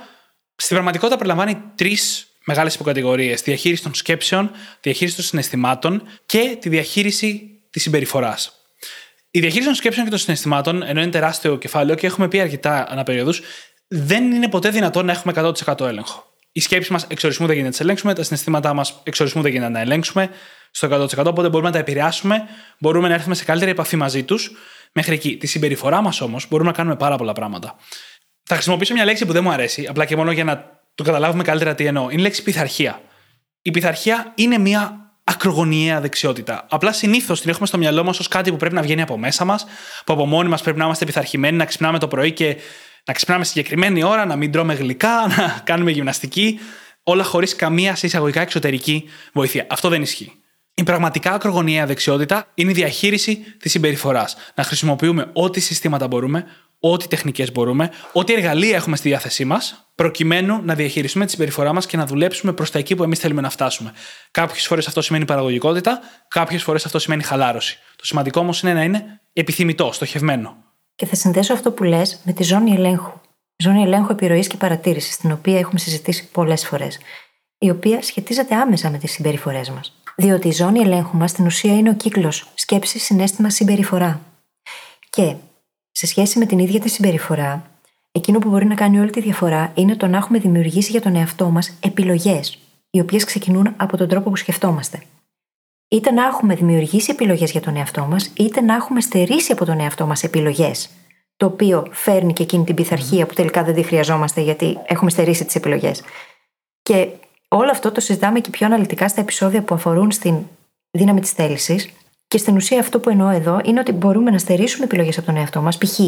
στην πραγματικότητα περιλαμβάνει τρεις μεγάλες υποκατηγορίες. Διαχείριση των σκέψεων, διαχείριση των συναισθημάτων και τη διαχείριση της συμπεριφοράς. Η διαχείριση των σκέψεων και των συναισθημάτων, ενώ είναι τεράστιο κεφάλαιο και έχουμε πει αρκετά αναπεριόδου, δεν είναι ποτέ δυνατόν να έχουμε 100% έλεγχο. Οι σκέψει μας εξορισμού δεν γίνεται να τις ελέγξουμε, τα συναισθήματά μας εξορισμού δεν γίνεται να ελέγξουμε στο 100%. Οπότε μπορούμε να τα επηρεάσουμε, μπορούμε να έρθουμε σε καλύτερη επαφή μαζί τους. Μέχρι εκεί. Τη συμπεριφορά μας όμως μπορούμε να κάνουμε πάρα πολλά πράγματα. Θα χρησιμοποιήσω μια λέξη που δεν μου αρέσει, απλά και μόνο για να το καταλάβουμε καλύτερα τι εννοώ. Είναι η λέξη πειθαρχία. Η πειθαρχία είναι μια ακρογωνιαία δεξιότητα. Απλά συνήθως την έχουμε στο μυαλό μας ως κάτι που πρέπει να βγαίνει από μέσα μας, που από μόνοι μας πρέπει να είμαστε πειθαρχημένοι, να ξυπνάμε το πρωί και να ξυπνάμε συγκεκριμένη ώρα, να μην τρώμε γλυκά, να κάνουμε γυμναστική, όλα χωρίς καμία σε εισαγωγικά εξωτερική βοήθεια. Αυτό δεν ισχύει. Η πραγματικά ακρογωνιαία δεξιότητα είναι η διαχείριση της συμπεριφοράς. Να χρησιμοποιούμε ό,τι συστήματα μπορούμε, ό,τι τεχνικές μπορούμε, ό,τι εργαλεία έχουμε στη διάθεσή μας, προκειμένου να διαχειριστούμε τη συμπεριφορά μας και να δουλέψουμε προς τα εκεί που εμείς θέλουμε να φτάσουμε. Κάποιες φορές αυτό σημαίνει παραγωγικότητα, κάποιες φορές αυτό σημαίνει χαλάρωση. Το σημαντικό όμως είναι να είναι επιθυμητό, στοχευμένο. Και θα συνδέσω αυτό που λες με τη ζώνη ελέγχου. Ζώνη ελέγχου επιρροής και παρατήρησης, την οποία έχουμε συζητήσει πολλές φορές. Η οποία σχετίζεται άμεσα με τις συμπεριφορές μας. Διότι η ζώνη ελέγχου μας στην ουσία είναι ο κύκλος σκέψης, συνέστημα, συμπεριφορά. Και σε σχέση με την ίδια τη συμπεριφορά, εκείνο που μπορεί να κάνει όλη τη διαφορά είναι το να έχουμε δημιουργήσει για τον εαυτό μας επιλογές, οι οποίες ξεκινούν από τον τρόπο που σκεφτόμαστε. Είτε να έχουμε δημιουργήσει επιλογές για τον εαυτό μας, είτε να έχουμε στερήσει από τον εαυτό μας επιλογές. Το οποίο φέρνει και εκείνη την πειθαρχία που τελικά δεν τη χρειαζόμαστε γιατί έχουμε στερήσει τις επιλογές. Και όλο αυτό το συζητάμε και πιο αναλυτικά στα επεισόδια που αφορούν στην δύναμη της θέλησης. Και στην ουσία αυτό που εννοώ εδώ είναι ότι μπορούμε να στερήσουμε επιλογές από τον εαυτό μας. Π.χ.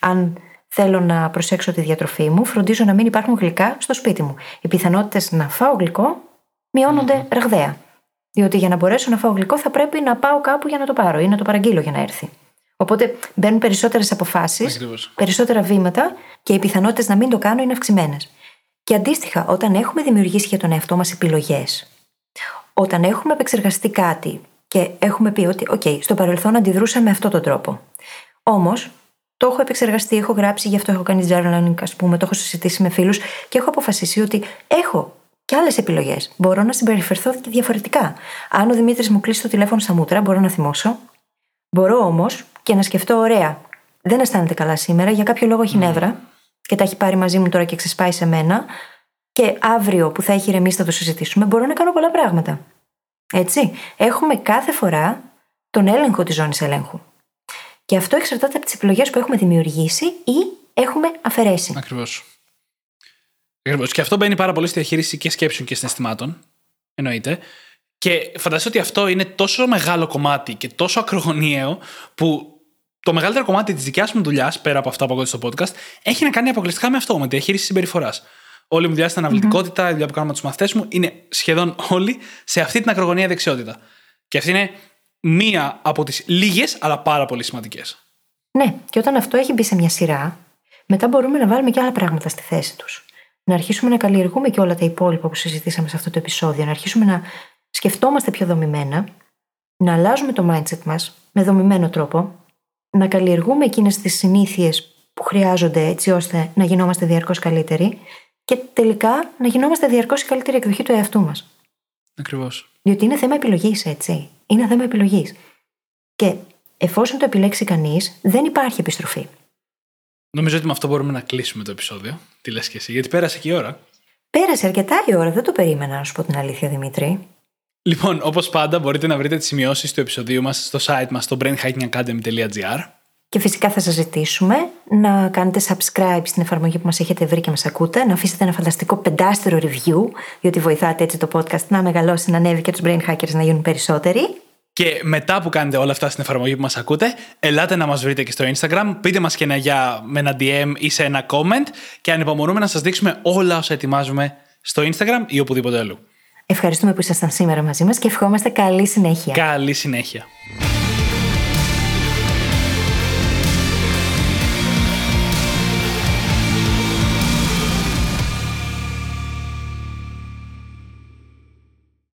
αν θέλω να προσέξω τη διατροφή μου, φροντίζω να μην υπάρχουν γλυκά στο σπίτι μου. Οι πιθανότητες να φάω γλυκό μειώνονται ραγδαία. Διότι για να μπορέσω να φάω γλυκό θα πρέπει να πάω κάπου για να το πάρω ή να το παραγγείλω για να έρθει. Οπότε μπαίνουν περισσότερες αποφάσεις, περισσότερα βήματα και οι πιθανότητες να μην το κάνω είναι αυξημένες. Και αντίστοιχα, όταν έχουμε δημιουργήσει για τον εαυτό μας επιλογές, όταν έχουμε επεξεργαστεί κάτι και έχουμε πει ότι, OK, στο παρελθόν αντιδρούσα με αυτόν τον τρόπο. Όμως, το έχω επεξεργαστεί, έχω γράψει, γι' αυτό έχω κάνει journaling, ας πούμε, το έχω συζητήσει με φίλους και έχω αποφασίσει ότι έχω και άλλες επιλογές. Μπορώ να συμπεριφερθώ και διαφορετικά. Αν ο Δημήτρης μου κλείσει το τηλέφωνο στα μούτρα, μπορώ να θυμώσω. Μπορώ όμως και να σκεφτώ, ωραία, δεν αισθάνεται καλά σήμερα, για κάποιο λόγο έχει νεύρα και τα έχει πάρει μαζί μου τώρα και ξεσπάει σε μένα. Και αύριο που θα έχει ηρεμήσει θα το συζητήσουμε, μπορώ να κάνω πολλά πράγματα. Έτσι. Έχουμε κάθε φορά τον έλεγχο της ζώνης ελέγχου. Και αυτό εξαρτάται από τις επιλογές που έχουμε δημιουργήσει ή έχουμε αφαιρέσει. Ακριβώς. Ακριβώς. Και αυτό μπαίνει πάρα πολύ στη διαχείριση και σκέψεων και συναισθημάτων. Εννοείται. Και φαντάζομαι ότι αυτό είναι τόσο μεγάλο κομμάτι και τόσο ακρογωνιαίο που το μεγαλύτερο κομμάτι της δικιάς μου δουλειάς, πέρα από αυτά που ακούω στο podcast, έχει να κάνει αποκλειστικά με αυτό, με τη διαχείριση συμπεριφοράς. Όλη μου δουλειά στην αναβλητικότητα, η δουλειά που κάνουμε με τους μαθητές μου, είναι σχεδόν όλοι σε αυτή την ακρογωνία δεξιότητα. Και αυτή είναι μία από τις λίγες, αλλά πάρα πολύ σημαντικές. Ναι, και όταν αυτό έχει μπει σε μια σειρά, μετά μπορούμε να βάλουμε και άλλα πράγματα στη θέση τους. Να αρχίσουμε να καλλιεργούμε και όλα τα υπόλοιπα που συζητήσαμε σε αυτό το επεισόδιο. Να αρχίσουμε να σκεφτόμαστε πιο δομημένα, να αλλάζουμε το mindset μας με δομημένο τρόπο, να καλλιεργούμε εκείνες τις συνήθειες που χρειάζονται έτσι ώστε να γινόμαστε διαρκώς καλύτεροι και τελικά να γινόμαστε διαρκώς η καλύτερη εκδοχή του εαυτού μας. Ακριβώς. Διότι είναι θέμα επιλογής, έτσι. Είναι θέμα επιλογής. Και εφόσον το επιλέξει κανείς, δεν υπάρχει επιστροφή. Νομίζω ότι με αυτό μπορούμε να κλείσουμε το επεισόδιο. Τι λες και εσύ, γιατί πέρασε και η ώρα. Πέρασε αρκετά η ώρα, δεν το περίμενα να σου πω την αλήθεια, Δημήτρη. Λοιπόν, όπως πάντα, μπορείτε να βρείτε τις σημειώσεις του επεισοδίου μας στο site μας στο brainhackingacademy.gr. Και φυσικά θα σας ζητήσουμε να κάνετε subscribe στην εφαρμογή που μας έχετε βρει και μας ακούτε, να αφήσετε ένα φανταστικό πεντάστερο review, διότι βοηθάτε έτσι το podcast να μεγαλώσει, να ανέβει και τους brain hackers να γίνουν περισσότεροι. Και μετά που κάνετε όλα αυτά στην εφαρμογή που μας ακούτε, ελάτε να μας βρείτε και στο Instagram. Πείτε μας και ένα γεια με ένα DM ή σε ένα comment και ανυπομονούμε να σας δείξουμε όλα όσα ετοιμάζουμε στο Instagram ή οπουδήποτε αλλού. Ευχαριστούμε που ήσασταν σήμερα μαζί μας και ευχόμαστε καλή συνέχεια. Καλή συνέχεια.